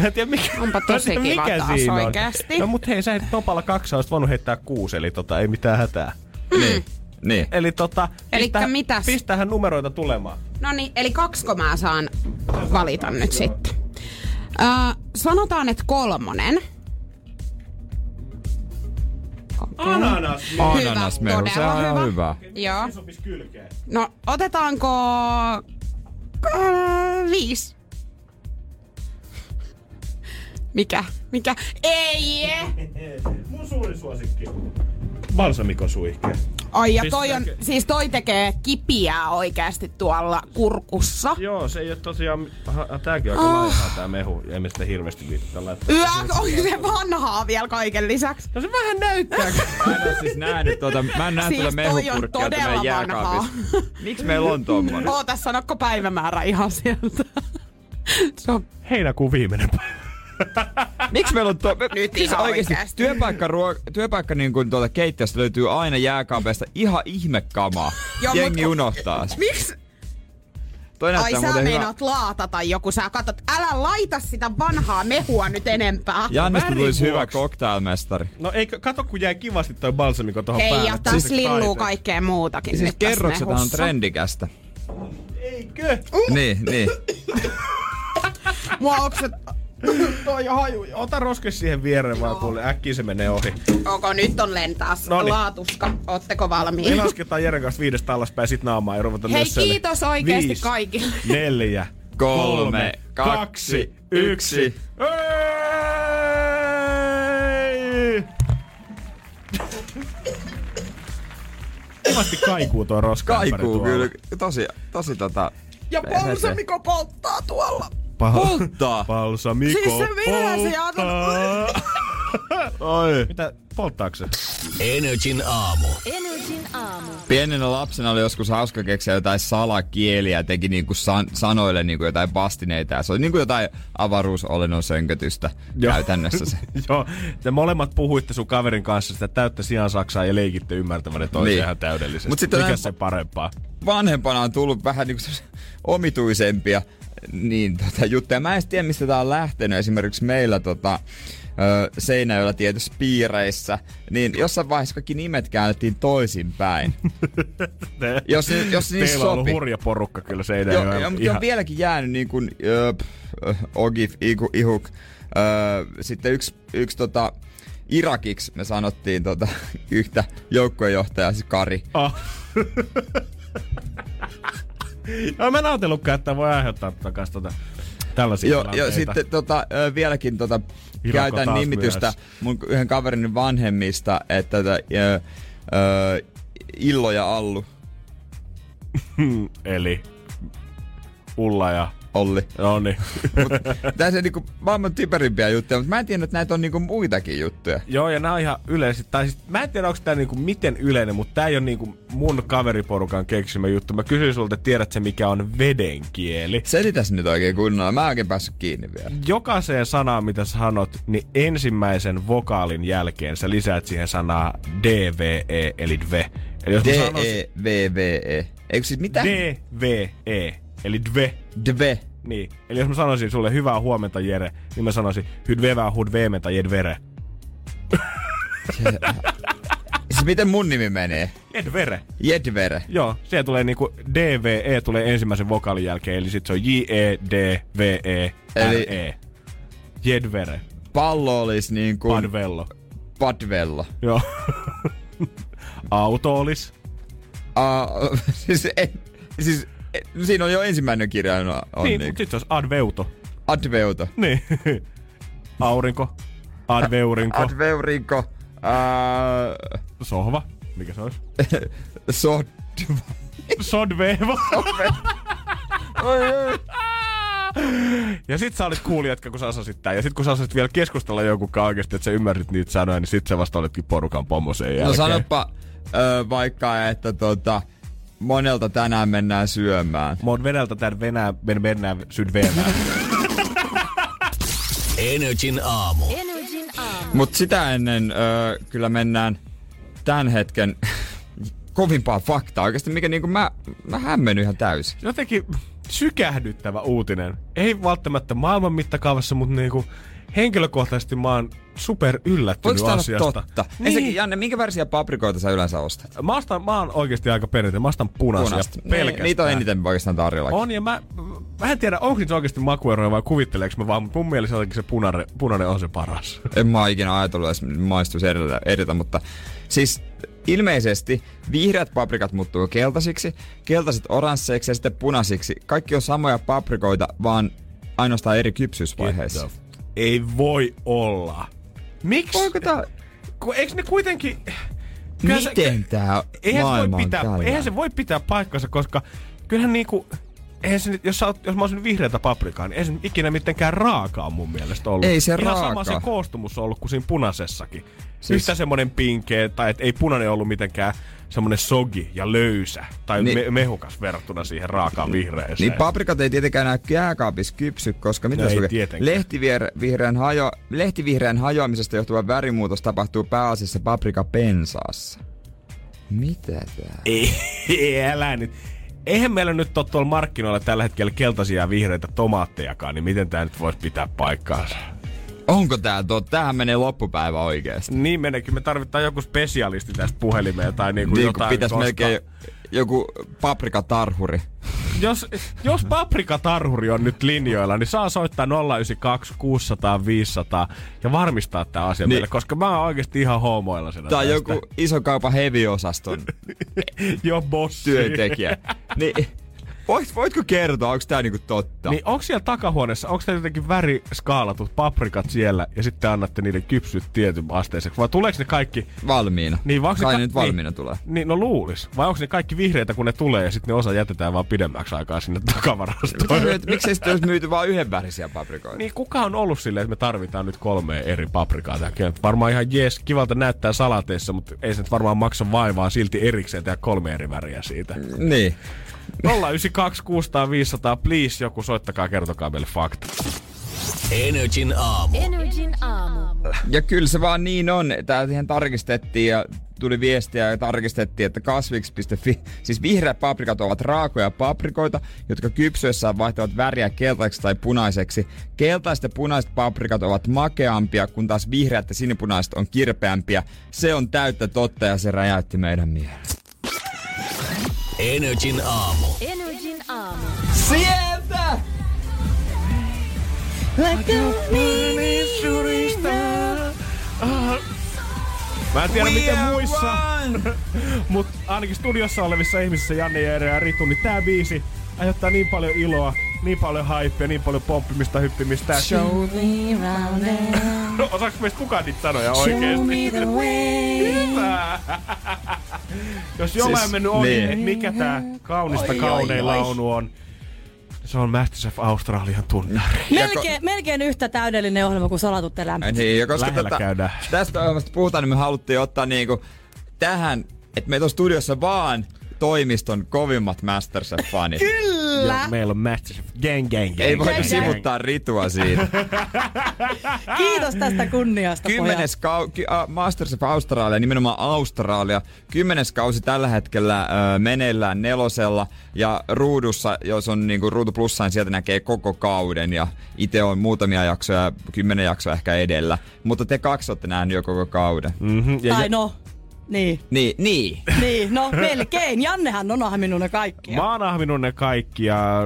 Mä en tiedä, mikä, Onpa [laughs] tosi tiedä, kiva mikä taas siinä on. oikeesti. No mut hei, sä heitit nopalla kaksi, olisit voinut heittää kuusi, eli tota, ei mitään hätää. Niin. Niin. Eli tota, Elikkä pistä- mitäs? pistähän numeroita tulemaan. No niin, eli kaksko mä saan valita nyt sitten. Öö, sanotaan, että kolmonen. Ananas. Ananasmehu, se on todella ihan hyvä. Joo. No, otetaanko äh, viisi? Mikä? Mikä? Ei! [laughs] Mun suuri suosikki. Balsamikon suihke. Ai ja toi on, siis toi tekee kipiää oikeasti tuolla kurkussa. Joo, se ei ole tosiaan... Aha, tääkin on aika Ah. laihaa tää mehu. Ja emme sitä hirveästi viittaa laittaa. Yö, on se vanhaa vielä kaiken lisäksi. No se vähän näyttää. [laughs] Mä en oo siis nähnyt tuota, mä en näe Siis tuota mehupurkkia meidän jääkaapissa. [laughs] Miksi meillä on tommonen? Oota, sanokko päivämäärä ihan sieltä. Se on Heinäkuun viimeinen päivä. [laughs] Miksi meillä on to... Nyt siis ihan oikeesti, oikeesti. työpaikka, ruo... työpaikka niin kuin tuolta keittiöstä löytyy aina jääkaapeista ihan ihmekamaa. Joo, Jengi mut- unohtaa. Miksi? Toi Ai sä muuten hyvä. meinaat laatata joku, sä katot, älä laita sitä vanhaa mehua nyt enempää. Jannesta Värin tulisi hyvä vuoksi. cocktailmestari. No ei, kato kun jäi kivasti toi balsamiko tohon Hei, päälle. ja että tässä lilluu kaikkea muutakin Siis nyt tässä kerroksethan on trendikästä. Eikö? Niin, niin. Mua okset... [laughs] Toi haju. Ota roske siihen viereen vaan kuule. Äkkiä se menee ohi. Onko nyt on lentäas Noniin. laatuska? Ootteko Me valmiina? lasketaan Jeren kanssa viidestä alaspäin sit naamaa ja ruvetaan Hei nössöille. kiitos oikeesti Viisi, kaikille. [laughs] Neljä, Kolme, kaksi, yksi. Ei! Kivasti kaikuu tuo roska. Kaikuu kyllä. Tosi, tosi tota... Ja balsamiko polttaa tuolla. Polttaa! Balsamiko [laughs] Siis se vielä se. [laughs] Oi. Mitä, polttaako se? Energin aamu. Energin aamu. Pienenä lapsena oli joskus hauska keksiä jotain salakieliä ja teki niinku san- sanoille niinku jotain vastineita. Ja se oli niinku jotain avaruusolennon sönkötystä Joo. käytännössä se. [laughs] Joo, te molemmat puhuitte sun kaverin kanssa sitä täyttä sian saksaa ja leikitte ymmärtävänne toisen Niin. ihan täydellisesti. Mut sitten Mikä se parempaa? Vanhempana on tullut vähän niinku omituisempia niin, tota, juttuja. Mä en tiedä, mistä tää on lähtenyt. Esimerkiksi meillä tota, Seinäjöllä tietyissä piireissä, niin jossain vaiheessa kaikki nimet käännettiin toisinpäin. [laughs] Jos jos niissä Teillä on ollut sopi. hurja porukka kyllä Joo, Seinäjoella. joo, mutta on vieläkin jäänyt niin kuin ö, Ogif, Iku, Ihuk. Ö, sitten yksi, yksi tota, Irakiksi me sanottiin tota, [laughs] yhtä joukkuejohtajaa, siis Kari. Oh. [laughs] Joo, mä en ajatellutkaan, että voi aiheuttaa takas tota, tällaisia Joo, ja sitten tota, vieläkin tota, käytän nimitystä myös. mun yhden kaverin vanhemmista, että tota, ö, ö, Illo ja Allu. [laughs] Eli Ulla ja Olli. No niin. Tässä on niinku maailman typerimpiä juttuja, mutta mä en tiedä, että näitä on niinku muitakin juttuja. Joo, ja nämä on ihan yleisesti. Tai siis, mä en tiedä, onko tämä niinku miten yleinen, mutta tämä ei ole niinku mun kaveriporukan keksimä juttu. Mä kysyin sulta, tiedät se mikä on veden kieli. Selitäs nyt oikein kunnolla. Mä oikein päässyt kiinni vielä. Jokaiseen sanaan, mitä sä sanot, niin ensimmäisen vokaalin jälkeen sä lisäät siihen sanaa DVE, eli dve. Eli jos D-E-V-V-E. Eikö siis mitä? DVE, eli dve. Dve. Niin. Eli jos mä sanoisin sulle hyvää huomenta Jere, niin mä sanoisin hydvevää hudveementa jedvere. Siis miten mun nimi menee? Jedvere. Jedvere. Joo, siellä tulee niinku DVE tulee ensimmäisen vokaalin jälkeen, eli sit se on E J-E-D-V-E-R-E. Jedvere. Pallo olisi niin kuin... Padvello. Padvello. Joo. Auto olis. Uh, [laughs] siis, en, siis siinä on jo ensimmäinen kirja. On, on niin, niin, mut sit se olisi adveuto. Adveuto. Niin. [laughs] Aurinko. Adveurinko. Adveurinko. Uh, Sohva. Mikä se olisi? [laughs] Sod... Sodveeva. [laughs] Ja sit sä olit kuulijatka, kun sä osasit tää. Ja sit kun sä osasit vielä keskustella jonkun kanssa oikeesti, että sä ymmärrit niitä sanoja, niin sit sä vasta olitkin porukan pommo sen jälkeen. No sanoppa ö, vaikka, että tota, monelta tänään mennään syömään. Mä oon venältä tän venää, men mennään sydvenään. Energin aamu. Energin aamu. Mutta sitä ennen ö, kyllä mennään tämän hetken [laughs] kovimpaa faktaa. Oikeasti mikä niinku mä, mä hämmennyn ihan täysin. Jotenkin sykähdyttävä uutinen. Ei välttämättä maailman mittakaavassa, mutta niinku henkilökohtaisesti mä oon super yllättynyt Voiko asiasta. totta? Niin. Ensinnäkin, Janne, minkä värisiä paprikoita sä yleensä ostat? Mä, ostan, mä oon oikeasti aika perinteinen. Mä ostan punaisia Punasta. pelkästään. Niin, niitä on eniten oikeastaan tarjolla. On, ja mä, mä en tiedä, onko se oikeasti makueroja vai kuvitteleeko mä vaan, mutta mun mielestä jotenkin se punainen, punainen on se paras. [laughs] En mä ikinä ajatellut, että maistuisi edetä, edetä, mutta siis ilmeisesti vihreät paprikat muuttuu keltaisiksi, keltaiset oransseiksi ja sitten punaisiksi. Kaikki on samoja paprikoita, vaan ainoastaan eri kypsyysvaiheissa. Ei voi olla. Miksi? Voiko tää... Eikö ne kuitenkin... Kyllä se- Miten tää eihän se, voi pitää, tällä? eihän se voi pitää paikkansa, koska kyllähän niinku... Eihän se, nyt- jos, sä oot, jos mä olisin vihreätä paprikaa, niin ei se ikinä mitenkään raakaa mun mielestä ollut. Ei se Ihan sama raakaa. se koostumus on ollut kuin siinä punaisessakin. Siis- Yhtä semmonen pinkeä, tai et ei punainen ollut mitenkään semmonen sogi ja löysä, tai Niin- me, mehukas verrattuna siihen raakaan vihreeseen. Niin paprikat ei tietenkään näy jääkaapissa kypsy, koska mitä No ei. Lehtivihreän, hajo, lehtivihreän hajoamisesta johtuva värimuutos tapahtuu pääasiassa paprikapensaassa. Mitä tää? Ei, ei, älä nyt. Eihän meillä nyt ole tuolla markkinoilla tällä hetkellä keltaisia ja vihreitä tomaattejakaan, niin miten tämä nyt voisi pitää paikkaansa? Onko tää totta? Tämähän menee loppupäivä oikeesti. Niin meneekin, me tarvitaan joku spesialisti tästä puhelimeen tai niinku Niin jotain. pitäisi koska- melkein joku paprikatarhuri. jos, jos paprikatarhuri on nyt linjoilla, niin saa soittaa 092 600 500 ja varmistaa tämä asia Niin. meille, koska mä oon oikeasti ihan homoilla on tästä. joku iso kaupan heavy-osaston [laughs] jo bossi. työntekijä. Niin, voit, voitko kertoa, onko tää niinku totta? Niin onko siellä takahuoneessa, onko teillä jotenkin väriskaalatut paprikat siellä ja sitten annatte niiden kypsyt tietyn asteiseksi? Vai tuleeko ne kaikki... Valmiina. Niin, vai Kai ne ka- nyt valmiina tulee. Niin, no luulis. Vai onko ne kaikki vihreitä, kun ne tulee ja sitten ne osa jätetään vaan pidemmäksi aikaa sinne takavarastoon? Miten- Miksei sitten olisi myyty vain yhdenvärisiä paprikoita? Niin kuka on ollut silleen, että me tarvitaan nyt kolme eri paprikaa tähän? Varmaan ihan jees, kivalta näyttää salateissa, mutta ei se nyt varmaan maksa vaivaa silti erikseen tehdä kolme eri väriä siitä. Niin. 092 600 500, please joku soittakaa, kertokaa meille fakta. Energin aamu. Energin aamu. Ja kyllä se vaan niin on. Tää ihan tarkistettiin ja tuli viestiä ja tarkistettiin, että kasviksi.fi, siis vihreät paprikat ovat raakoja paprikoita, jotka kypsyessään vaihtavat väriä keltaiseksi tai punaiseksi. Keltaiset ja punaiset paprikat ovat makeampia, kun taas vihreät ja sinipunaiset on kirpeämpiä. Se on täyttä totta ja se räjäytti meidän mielen. Energin aamu. Energin aamu. Sieltä! Mä en tiedä We miten muissa, [laughs] mutta ainakin studiossa olevissa ihmisissä, Janne, Jere ja Ritu, niin tää biisi aiheuttaa niin paljon iloa, niin paljon hypeä, niin paljon pomppimista, hyppimistä. Show me round and No, osaaks meistä kukaan niitä sanoja show oikeesti? me the way. Hyvä. Jos jollain Siis, mennyt ohi, niin. että mikä tää kaunista Oi, kaunein oi, oi. laulu on, se on Masterchef Australian tunnari. Melkein, melkein yhtä täydellinen ohjelma kuin Salatut elämät. Niin, ja koska Lähellä tota, käydään. tästä ohjelmasta puhutaan, niin me haluttiin ottaa niinku tähän, että meitä on studiossa vaan toimiston kovimmat Masterchef-fanit. Joo, meillä on Masterchef gang gang gang. Ei voida gang, sivuttaa ritua siitä. [laughs] Kiitos tästä kunniasta, Kymmenes kau- ki- a- Masterchef Australia, nimenomaan Australia. Kymmenes kausi tällä hetkellä ö, meneillään nelosella ja ruudussa, jos on niinku ruutu plussa, niin sieltä näkee koko kauden ja itse on muutamia jaksoja, kymmenen jaksoa ehkä edellä. Mutta te kaksi olette nähnyt jo koko kauden. Mm-hmm. Ja, Tai ja, no, niin. Niin, niin. Niin, no melkein. Jannehan on ahminut ne kaikki. mä oon ahminut ne kaikki ja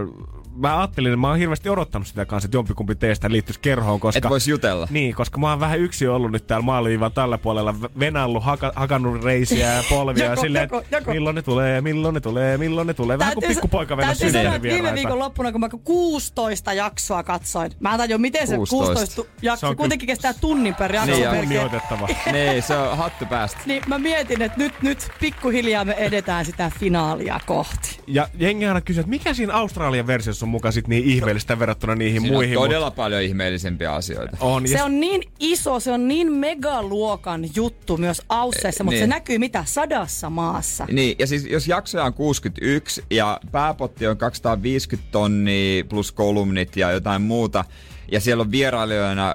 mä ajattelin, että mä oon hirveästi odottanut sitä kanssa, että jompikumpi teistä liittyisi kerhoon, koska... Et vois jutella. Niin, koska mä oon vähän yksi ollut nyt täällä maaliviivan tällä puolella, v- venallut, haka, hakannut reisiä ja [laughs] polvia Joko, ja silleen, joko, että joko. milloin ne tulee, milloin ne tulee, milloin ne tulee. Vähän kuin pikkupoika venä Täytyy sanoa, viime viikon loppuna, kun mä 16 jaksoa katsoin. Mä en tajua, miten se 16. 16 tu- jakso Se on kuitenkin kestää tunnin per jakso Niin. Kunnioitettava. [laughs] niin, se on hattu päästä. Niin mä mietin, että nyt, nyt pikkuhiljaa me edetään sitä finaalia kohti. Ja jengi aina kysyy, että mikä siinä Australian versiossa on mukaan sit niin ihmeellistä verrattuna niihin Siinä muihin. on mut todella paljon ihmeellisempiä asioita. on. Se ja on niin iso, se on niin megaluokan juttu myös Ausseissa, mutta niin. se näkyy mitä sadassa maassa. Niin, ja siis jos jaksoja on 61 ja pääpotti on 250 tonnia plus kolumnit ja jotain muuta, ja siellä on vierailijoina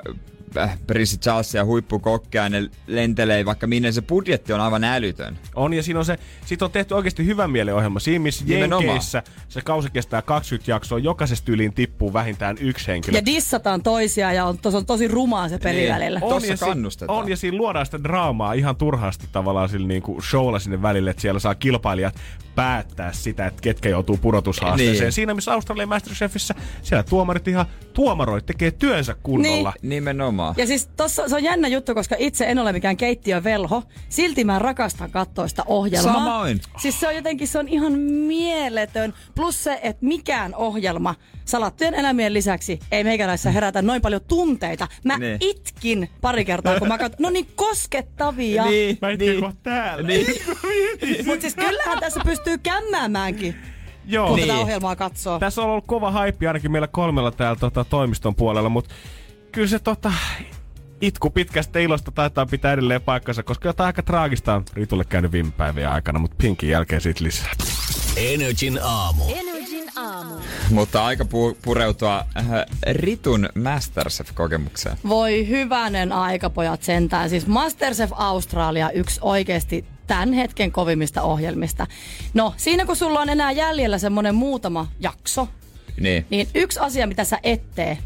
prinssi Charles ja huippukokkeja, ja ne lentelee vaikka minne, se budjetti on aivan älytön. On, ja siinä on se, sit on tehty oikeasti hyvän mielen ohjelma. Siinä, missä. Jenkeissä se kausi kestää 20 jaksoa, jokaisesta tyyliin tippuu vähintään yksi henkilö. Ja dissataan toisia ja on, tos on tosi rumaa se peli Niin. välillä. On. Tossa ja si- kannustetaan. on, ja siinä luodaan sitä draamaa ihan turhaasti tavallaan sillä niinku showlla sinne välille, että siellä saa kilpailijat päättää sitä, että ketkä joutuu pudotushaasteeseen. Niin. Siinä, missä Australian Masterchefissä, siellä tuomarit ihan tuomaroit tekee työnsä kunnolla. Nimenomaan. Ja siis tossa, se on jännä juttu, koska itse en ole mikään keittiövelho. Silti mä rakastan katsoa sitä ohjelmaa. Samoin. Siis se on jotenkin, se on ihan mieletön. Plus se, että mikään ohjelma salattujen elämien lisäksi ei meikäläisessä herätä noin paljon tunteita. Mä Niin. itkin pari kertaa, kun mä katson. No niin koskettavia. Niin, Mä itken niin. täällä. Niin. [laughs] Mutta siis kyllähän tässä pystyy kämmäämäänkin, Joo. kun Niin. tätä ohjelmaa katsoo. Tässä on ollut kova haippi ainakin meillä kolmella täällä tota, toimiston puolella, mutta kyllä se tota, itku pitkästä ilosta taitaa pitää edelleen paikkansa, koska jotain aika traagista on Ritulle käynyt viime päivien aikana, mutta Pinkin jälkeen siitä lisää. Energin aamu. Energin aamu. Mutta aika pu- pureutua äh, Ritun Masterchef-kokemukseen. Voi hyvänen aika, pojat sentään. Siis Masterchef Australia, yksi oikeasti tämän hetken kovimmista ohjelmista. No, siinä kun sulla on enää jäljellä semmonen muutama jakso, Niin. niin yksi asia, mitä sä et tee,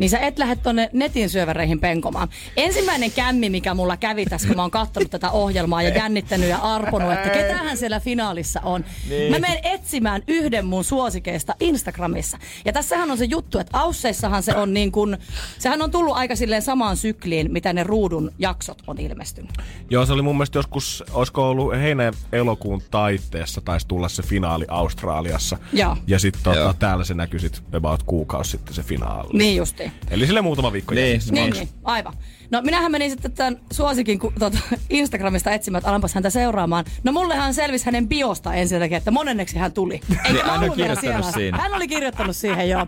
niin sä et lähde tonne netin syöväreihin penkomaan. Ensimmäinen kämmi, mikä mulla kävi tässä, kun mä oon kattonut tätä ohjelmaa ja jännittänyt ja arponut, että ketähän siellä finaalissa on. Niin. Mä menen etsimään yhden mun suosikeista Instagramissa. Ja tässähän on se juttu, että Ausseissahan se on niin kuin, sehän on tullut aika silleen samaan sykliin, mitä ne ruudun jaksot on ilmestynyt. Joo, se oli mun mielestä joskus, olisiko ollut heinä-elokuun taitteessa, taisi tulla se finaali Australiassa. Joo. Ja sitten tota, täällä se näkyi sit about kuukausi sitten se finaali. Niin justiin. Eli sille muutama viikko Niin. Niin, niin, aivan. No minähän menin sitten tämän suosikin ku, tota, Instagramista etsimään, että alanpas häntä seuraamaan. No mullehan selvisi hänen biosta ensinnäkin, että monenneksi hän tuli. Eikä Niin, mä hän on ollut vielä kirjoittanut siinä. Hän oli kirjoittanut siihen, joo.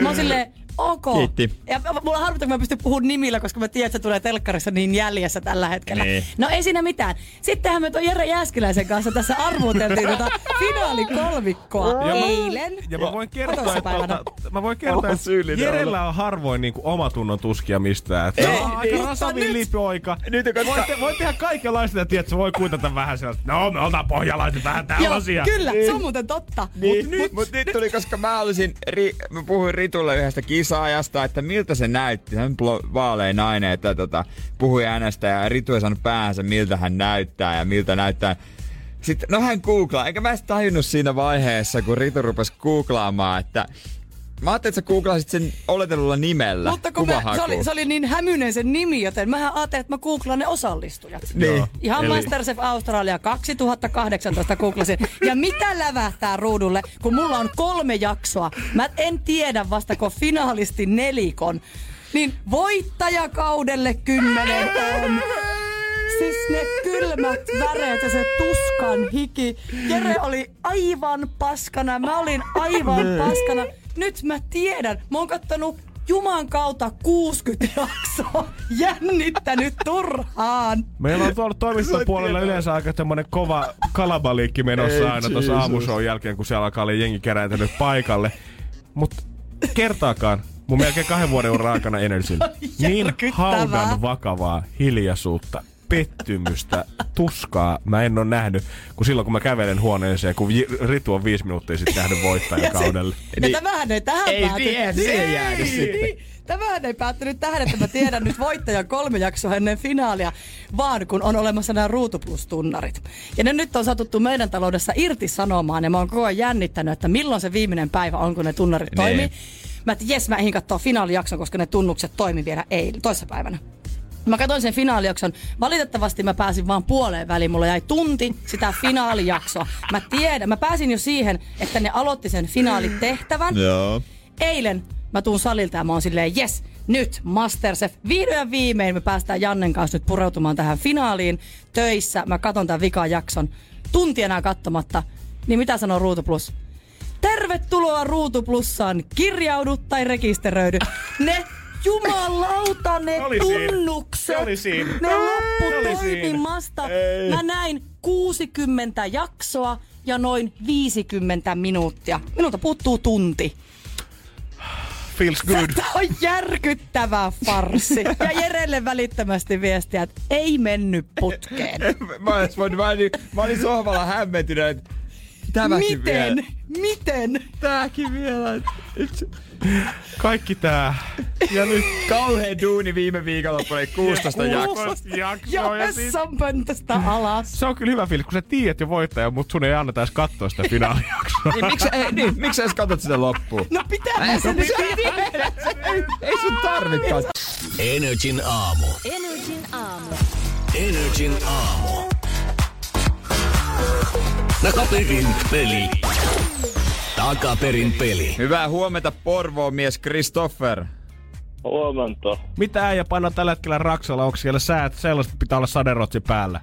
Mä oon silleen, ok. Kiitti. Ja mulla harmittaa, kun mä pystyn puhumaan nimillä, koska mä tiedän, että se tulee telkkarissa niin jäljessä tällä hetkellä. Niin. No ei siinä mitään. Sittenhän me tuon Jere Jääskeläisen kanssa tässä arvuuteltiin tota finaalikolmikkoa Ja mä- eilen. Ja mä voin kertoa, että, päivänä. tota, mä voin kertoa, että Jerellä on harvoin niinku omatunnon tuskia mistään. Että Ei, on niin. aika rasavillipoika. Nyt, koska- Voi, te, voi tehdä kaikenlaista ja tiedät, voi kuitata vähän sieltä. No, me ollaan pohjalaiset vähän tällaisia. Joo, kyllä, se on muuten totta. Niin, Mut nyt- nyt, mut nyt tuli, koska mä olisin, ri, mä puhuin Ritulle yhdestä kisaajasta, että miltä se näytti. Hän vaalein nainen, että tota, puhui äänestä ja Ritu ei saanut päähänsä, miltä hän näyttää ja miltä näyttää. Sitten, no hän googlaa, eikä mä edes tajunnut siinä vaiheessa, kun Ritu rupesi googlaamaan, että Mä ajattelin, että sä googlasit sen oletelulla nimellä. Mutta kun mä, se, oli, se oli niin hämyinen sen nimi, joten mä ajattelin, että mä googlaan ne osallistujat. Niin. Ihan Eli- Masterchef Australia 2018 googlasin. Ja mitä lävähtää ruudulle, kun mulla on kolme jaksoa. Mä en tiedä vastako finaalisti nelikon. Niin voittajakaudelle kymmenen on. Siis ne kylmät väreet ja se tuskan hiki. Jere oli aivan paskana, mä olin aivan paskana. Nyt mä tiedän, mä oon kattonut Juman kautta 60 jaksoa jännittänyt turhaan. Meillä on tuolla toimistopuolella yleensä aika tämmönen kova kalabaliikki menossa Ei, aina tuossa Jesus. aamushow jälkeen, kun siellä alkaa olla jengi kerääntynyt paikalle. Mutta kertaakaan mun melkein kahden vuoden uran aikana Energyn [laughs] niin haudan vakavaa hiljaisuutta, pettymystä, tuskaa mä en ole nähnyt, kun silloin kun mä kävelen huoneeseen, kun Ritu on viisi minuuttia sitten nähnyt voittajakaudelle. Ja tämähän ei tähän Ei pääty. siihen, siihen Ei, jäänyt sitten. Tämähän ei päättynyt tähän, että mä tiedän nyt voittajan kolme jaksoa ennen finaalia, vaan kun on olemassa nämä Ruutuplus-tunnarit. Ja ne nyt on satuttu meidän taloudessa irti sanomaan, ja mä oon koko ajan jännittänyt, että milloin se viimeinen päivä on, kun ne tunnarit Niin. toimii. Mä että jes, mä ehdin katsoa finaalijakson, koska ne tunnukset toimi vielä eilen, toissapäivänä. Mä katsoin sen finaalijakson. Valitettavasti mä pääsin vaan puoleen väliin. Mulla jäi tunti sitä finaalijaksoa. Mä tiedän, mä pääsin jo siihen, että ne aloitti sen finaalitehtävän. Joo. Eilen mä tuun salilta ja mä oon silleen, yes, nyt Masterchef. Vihdoin ja viimein me päästään Jannen kanssa nyt pureutumaan tähän finaaliin töissä. Mä katon tämän vikan jakson. Tunti enää katsomatta. Niin mitä sanoo Ruutu Plus? Tervetuloa Ruutu Plussaan. Kirjaudu tai rekisteröidy. Ne Jumalauta, ne oli tunnukset. Se oli siinä. Ne loppu oli toimimasta. Ei. Mä näin 60 jaksoa ja noin 50 minuuttia. Minulta puuttuu tunti. Feels good. Tämä on järkyttävä farsi. Ja Jerelle välittömästi viestiä, että ei mennyt putkeen. [laughs] Mä, voinut, mä, olin, mä olin sohvalla hämmentynyt, että tämäkin vielä. Miten? Miten? Tääkin vielä. Kaikki tää. Ja nyt Kauheen duuni viime viikonloppuna, eli 16 jaksoa. jaksoa. Ja Ja sit, vessanpöntöstä alas. se on kyllä hyvä fiilis, kun sä tiedät jo voittaja, mutta sun ei anneta edes katsoa sitä finaalijaksoa. Niin, miksi, ei, niin, miksi sä edes katsot sitä loppuun? No pitää Ei, se nyt ei, ei sun tarvitkaan. Energin aamu. Energin aamu. Energin aamu. Takaperin peli. Takaperin peli. Hyvää huomenta Porvoon mies Christopher. Huomenta. Mitä äijä painaa tällä hetkellä Raksalla? Onko siellä säät sellaiset, että pitää olla saderotsi päällä?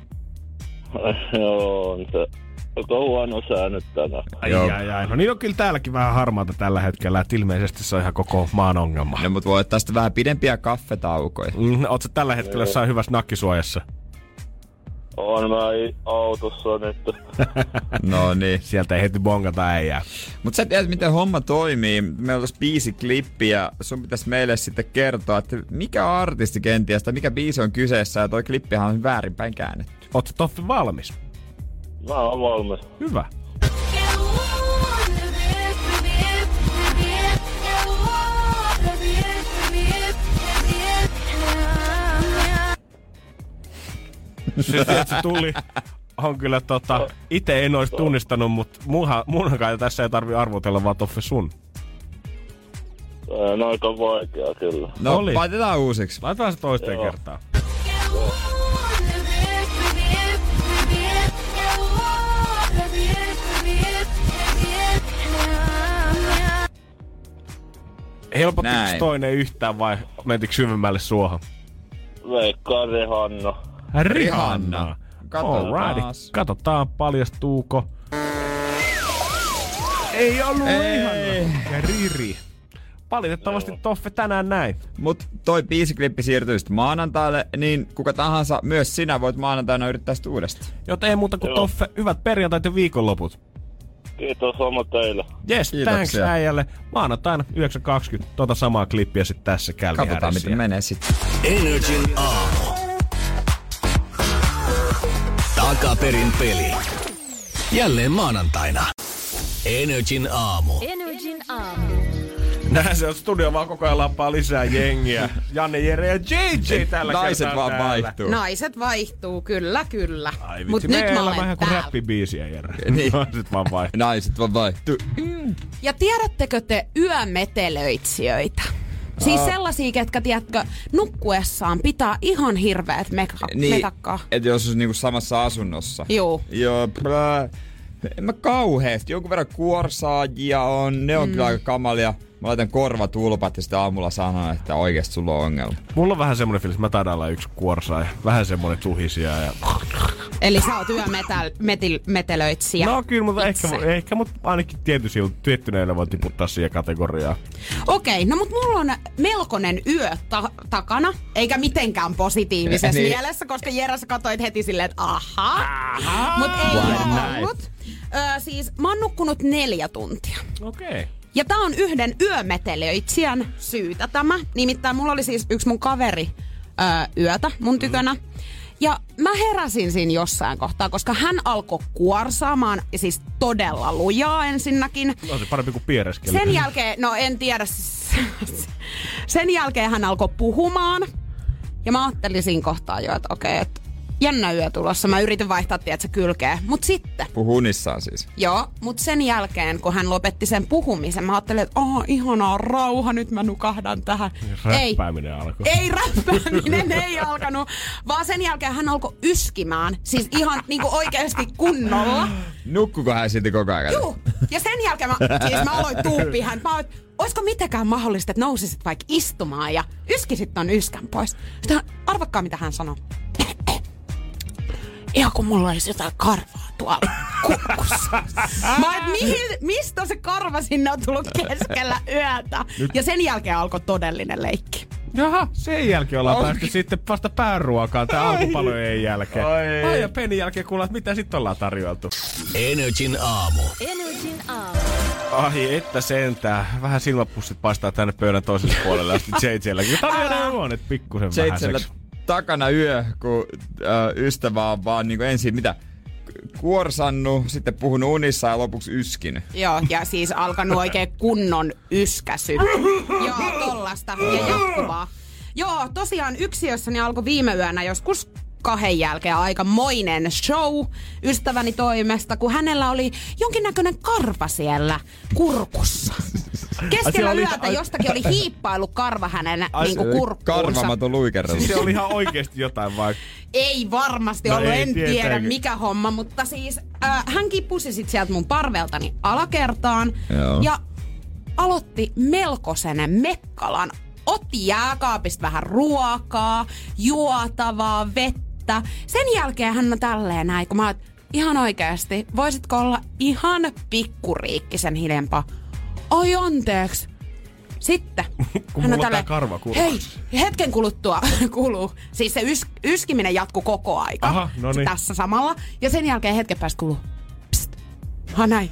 [laughs] Joo, on se aika huono sää nyt tänään. Ai, Joo. ai, ai. No niin on kyllä täälläkin vähän harmaata tällä hetkellä, että ilmeisesti se on ihan koko maan ongelma. No mut voi ottaa sitten vähän pidempiä kaffetaukoja. Mm, sä tällä hetkellä jossain hyvässä nakkisuojassa? On mä autossa nyt. [laughs] No niin. Sieltä ei heti bongata äijää. Mut sä tiedät, miten homma toimii. Meillä on tässä biisiklippi ja sun pitäisi meille sitten kertoa, että mikä artisti kenties tai mikä biisi on kyseessä ja toi klippihän on väärinpäin käännetty. Oot sä Toffi valmis? Mä oon valmis. Hyvä. Se, se tuli. On kyllä tota, itse en olisi tunnistanut, mutta munhan, munhan tässä ei tarvi arvotella, vaan Toffe sun. On aika vaikea kyllä. No, Oli. laitetaan uusiksi. Laitetaan se toisteen Joo. kertaan. Helpottiko Näin. toinen yhtään vai mentikö syvemmälle suohon? Veikkaan Rihanna. Rihanna. Katsotaan. Katsotaan, paljastuuko. Ei ollut Ei. Rihanna. Ja Riri. Valitettavasti Toffe tänään näin. Mut toi biisiklippi siirtyy sitten maanantaille, niin kuka tahansa, myös sinä voit maanantaina yrittää sitä uudestaan. Joten ei muuta kuin Joo. Toffe, hyvät perjantait ja viikonloput. Kiitos sama teille. Yes, Kiitoksia. thanks äijälle. Maanantaina 9.20 tota samaa klippiä sitten tässä Katsotaan, miten menee sitten. Energin aamu. Takaperin peli. Jälleen maanantaina. Energin aamu. Energin aamu. Näin se on studio vaan koko ajan lappaa lisää jengiä. [laughs] Janne, Jere ja JJ tällä Naiset kertaa vaan täällä. vaihtuu. Naiset vaihtuu, kyllä, kyllä. Ai Mut vitsi, nyt mä meillä on olen vähän kuin täällä. räppibiisiä, Jere. Niin. [laughs] Naiset vaan vaihtuu. Naiset vaan vaihtuu. Ja tiedättekö te yömetelöitsijöitä? Siis sellaisia, ketkä, tiedätkö, nukkuessaan pitää ihan hirveät meka- Niin, metakkaa. että jos olisi niinku samassa asunnossa. Joo. Joo, plää. En mä kauheesti. Jonkun verran kuorsaajia on. Ne on mm. kyllä aika kamalia. Mä laitan korvatulpat ja sitten aamulla sanon, että oikeesti sulla on ongelma. Mulla on vähän semmonen fiilis, että mä taidan olla yksi kuorsaaja. Vähän semmonen tuhisia ja... Eli sä oot yömetelöitsijä. No kyllä, mutta ehkä, itse. ehkä mut ainakin tietysti, tiettyneillä voi tiputtaa siihen kategoriaan. Okei, no mut mulla on melkoinen yö ta- takana, eikä mitenkään positiivisessa Niin. mielessä, koska Jere sä katsoit heti silleen, että aha, mut ei näin? ollut. Ö, siis mä oon nukkunut neljä tuntia. Okei. Okay. Ja tää on yhden yömetelöitsijän syytä tämä. Nimittäin mulla oli siis yksi mun kaveri ö, yötä mun tykönä. Ja mä heräsin siinä jossain kohtaa, koska hän alkoi kuorsaamaan, siis todella lujaa ensinnäkin. No se parempi kuin piereskeli. Sen jälkeen, no en tiedä, [laughs] sen jälkeen hän alkoi puhumaan. Ja mä ajattelin siinä kohtaa jo, että okei, että jännä yö tulossa. Mä yritin vaihtaa, tiedätkö, kylkeä. Mut sitten, Puhuu unissaan siis. joo, mut sen jälkeen, kun hän lopetti sen puhumisen, mä ajattelin, että oh, ihanaa rauha, nyt mä nukahdan tähän. Ei, Räppääminen alkoi. ei räppääminen [laughs] ei alkanut, vaan sen jälkeen hän alkoi yskimään. Siis ihan niinku oikeasti kunnolla. Nukkuko hän silti koko ajan? Juu. Ja sen jälkeen mä, siis mä aloin tuupia hän. Mä aloin, olisiko mitenkään mahdollista, että nousisit vaikka istumaan ja yskisit ton yskän pois. Sitten arvakkaa mitä hän sanoi. Ihan kun mulla olisi jotain karvaa tuolla kurkussa. [laughs] Mä et, mihin, mistä se karva sinne on tullut keskellä yötä? Ja sen jälkeen alkoi todellinen leikki. Jaha, sen jälkeen ollaan okay. päästy sitten vasta pääruokaan tää alkupalojen jälkeen. Ai. Ai ja penin jälkeen kuullaan, että mitä sitten ollaan tarjoiltu. Energin aamu. Energin aamu. Ai että sentää. Vähän silmäpussit paistaa tänne pöydän toiselle puolelle asti JJlläkin. Tarjoaa ne huoneet pikkusen vähäiseksi. Takana yö, kun äh, ystävä on vaan niinku ensin mitä? Kuorsannu, sitten puhunut unissa ja lopuksi yskin. Joo, ja siis alkanut oikein kunnon yskäsy. Joo, tollasta. Ja jatkuvaa. Joo, tosiaan yksiössäni alkoi viime yönä joskus kahden jälkeen aikamoinen show ystäväni toimesta, kun hänellä oli jonkinnäköinen karva siellä kurkussa. Keskellä oli- yötä ai- jostakin oli hiippailu karva hänen Ai niinku se- kurkkuunsa. Karvamaton luikerrelu. Siis se oli ihan oikeesti jotain vai? Ei varmasti No ollut, ei en tiedä tietenkään. mikä homma, mutta siis äh, hän kipusi sit sieltä mun parveltani alakertaan Joo. ja aloitti melkoisen mekkalan. Otti jääkaapista vähän ruokaa, juotavaa, vettä. Sen jälkeen hän on tälleen näin, kun mä oon, ihan oikeasti, voisitko olla ihan pikkuriikkisen hiljempaa? Oi anteeksi. Sitten. [laughs] Kun hän on tää tälleen, karva kurkussa. Hei, hetken kuluttua [laughs] kuluu. Siis se ys, yskiminen jatkuu koko aika. Aha, no niin. Tässä samalla. Ja sen jälkeen hetken päästä kuluu. Psst. Ha näin.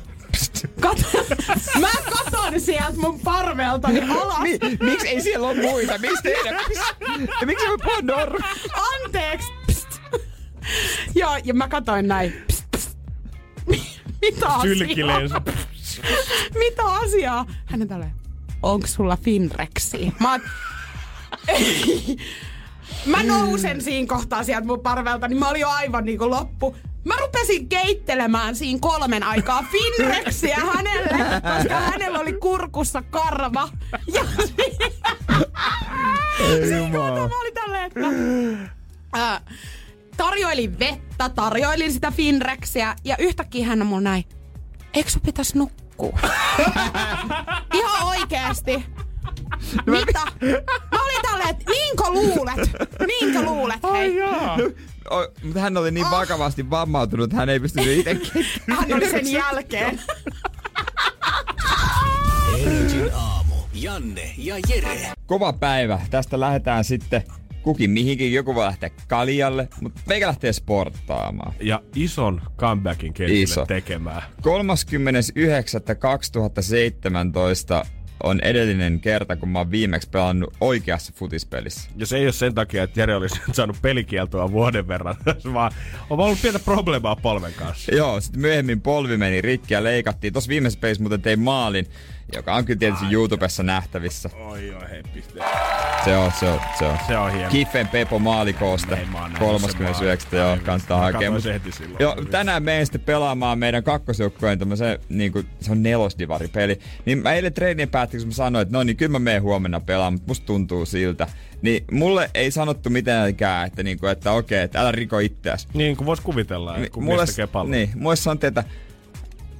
Kato. [laughs] Mä katon sieltä mun parveltani alas. Mi- miksi ei siellä ole muita? Miksi teidän? Miksi puhua nor? Anteeksi. Joo, ja mä katoin näin. Mitä asiaa? Mitä asiaa? Hän on tälleen, onks sulla Finrexia? Mä oon, Mä nousen siinä kohtaa sieltä mun parvelta, niin mä olin jo aivan niinku loppu. Mä rupesin keittelemään siinä kolmen aikaa Finrexiä hänelle, koska hänellä oli kurkussa karva. Ja [laughs] siinä kohtaa mä olin tälleen, että tarjoilin vettä, tarjoilin sitä Finrexiä ja yhtäkkiä hän on mulla näin, eikö sun pitäis nukkua? [laughs] Ihan oikeesti. Mitä? Mä olin tälleen, että niinkö luulet? Niinkö luulet? Hei. O, mutta hän oli niin vakavasti vammautunut, että hän ei pystynyt itse [laughs] Hän oli sen jälkeen. Energin aamu. Janne ja Jere. Kova päivä. Tästä lähdetään sitten kukin mihinkin. Joku voi lähteä kaljalle, mutta meikä lähtee sporttaamaan. Ja ison comebackin Iso. tekemään. 39.2017 on edellinen kerta, kun mä oon viimeksi pelannut oikeassa futispelissä. Ja se ei ole sen takia, että Jere olisi [laughs] saanut pelikieltoa vuoden verran, [laughs] vaan on ollut pientä probleemaa polven kanssa. Joo, sitten myöhemmin polvi meni rikki ja leikattiin. Tuossa viimeisessä pelissä muuten tein maalin, joka on kyllä tietysti YouTubessa nähtävissä. Oi oi, hei piste. Se on, se on, se on. Se on hieno. Kiffen Pepo sen 39. maalin. Joo, kannattaa hakea. Mut-. Joo, tänään menen sitten pelaamaan meidän kakkosjoukkueen tämmöisen, niin kuin, se on nelosdivaripeli. Niin mä eilen treenien päätteeksi mä sanoin, että no niin, kyllä mä menen huomenna pelaamaan, mutta musta tuntuu siltä. Niin mulle ei sanottu mitenkään, että, niin kuin, että okei, että älä riko itseäsi. Niin kuin vois kuvitella, että kun mies tekee pallon. niin, mulle sanottiin, että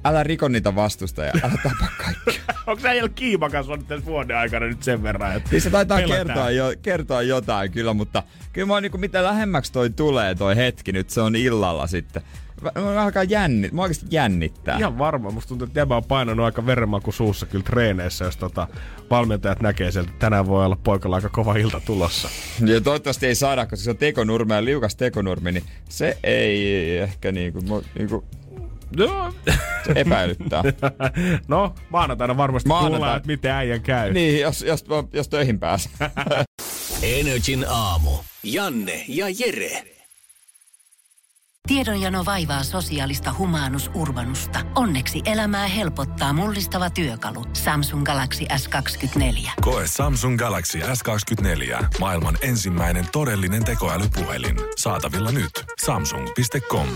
älä riko niitä vastustajia, älä tapa kaikkia. [laughs] Onko sä ollut kiimakas on tässä vuoden aikana nyt sen verran, että Niin se taitaa pelätään? kertoa, jo, kertoa jotain kyllä, mutta kyllä mä oon niinku, mitä lähemmäksi toi tulee toi hetki nyt, se on illalla sitten. Mä, alkaa jännit, mä oikeasti jännittää. Ihan varma. Musta tuntuu, että jäbä on painanut aika verenmaku suussa kyllä treeneissä, jos tota, valmentajat näkee sieltä, että tänään voi olla poikalla aika kova ilta tulossa. Ja toivottavasti ei saada, koska se on tekonurme ja liukas tekonurmi, niin se ei ehkä niinku, niinku Se epäilyttää. [laughs] no, maanantaina varmasti Maanantai- kuullaan, että miten äijän käy. niin, jos, jos, jos töihin pääsee. [laughs] Energin aamu. Janne ja Jere. Tiedonjano vaivaa sosiaalista humanus urbanusta. Onneksi elämää helpottaa mullistava työkalu. Samsung Galaxy S24. Koe Samsung Galaxy S24. Maailman ensimmäinen todellinen tekoälypuhelin. Saatavilla nyt. Samsung.com.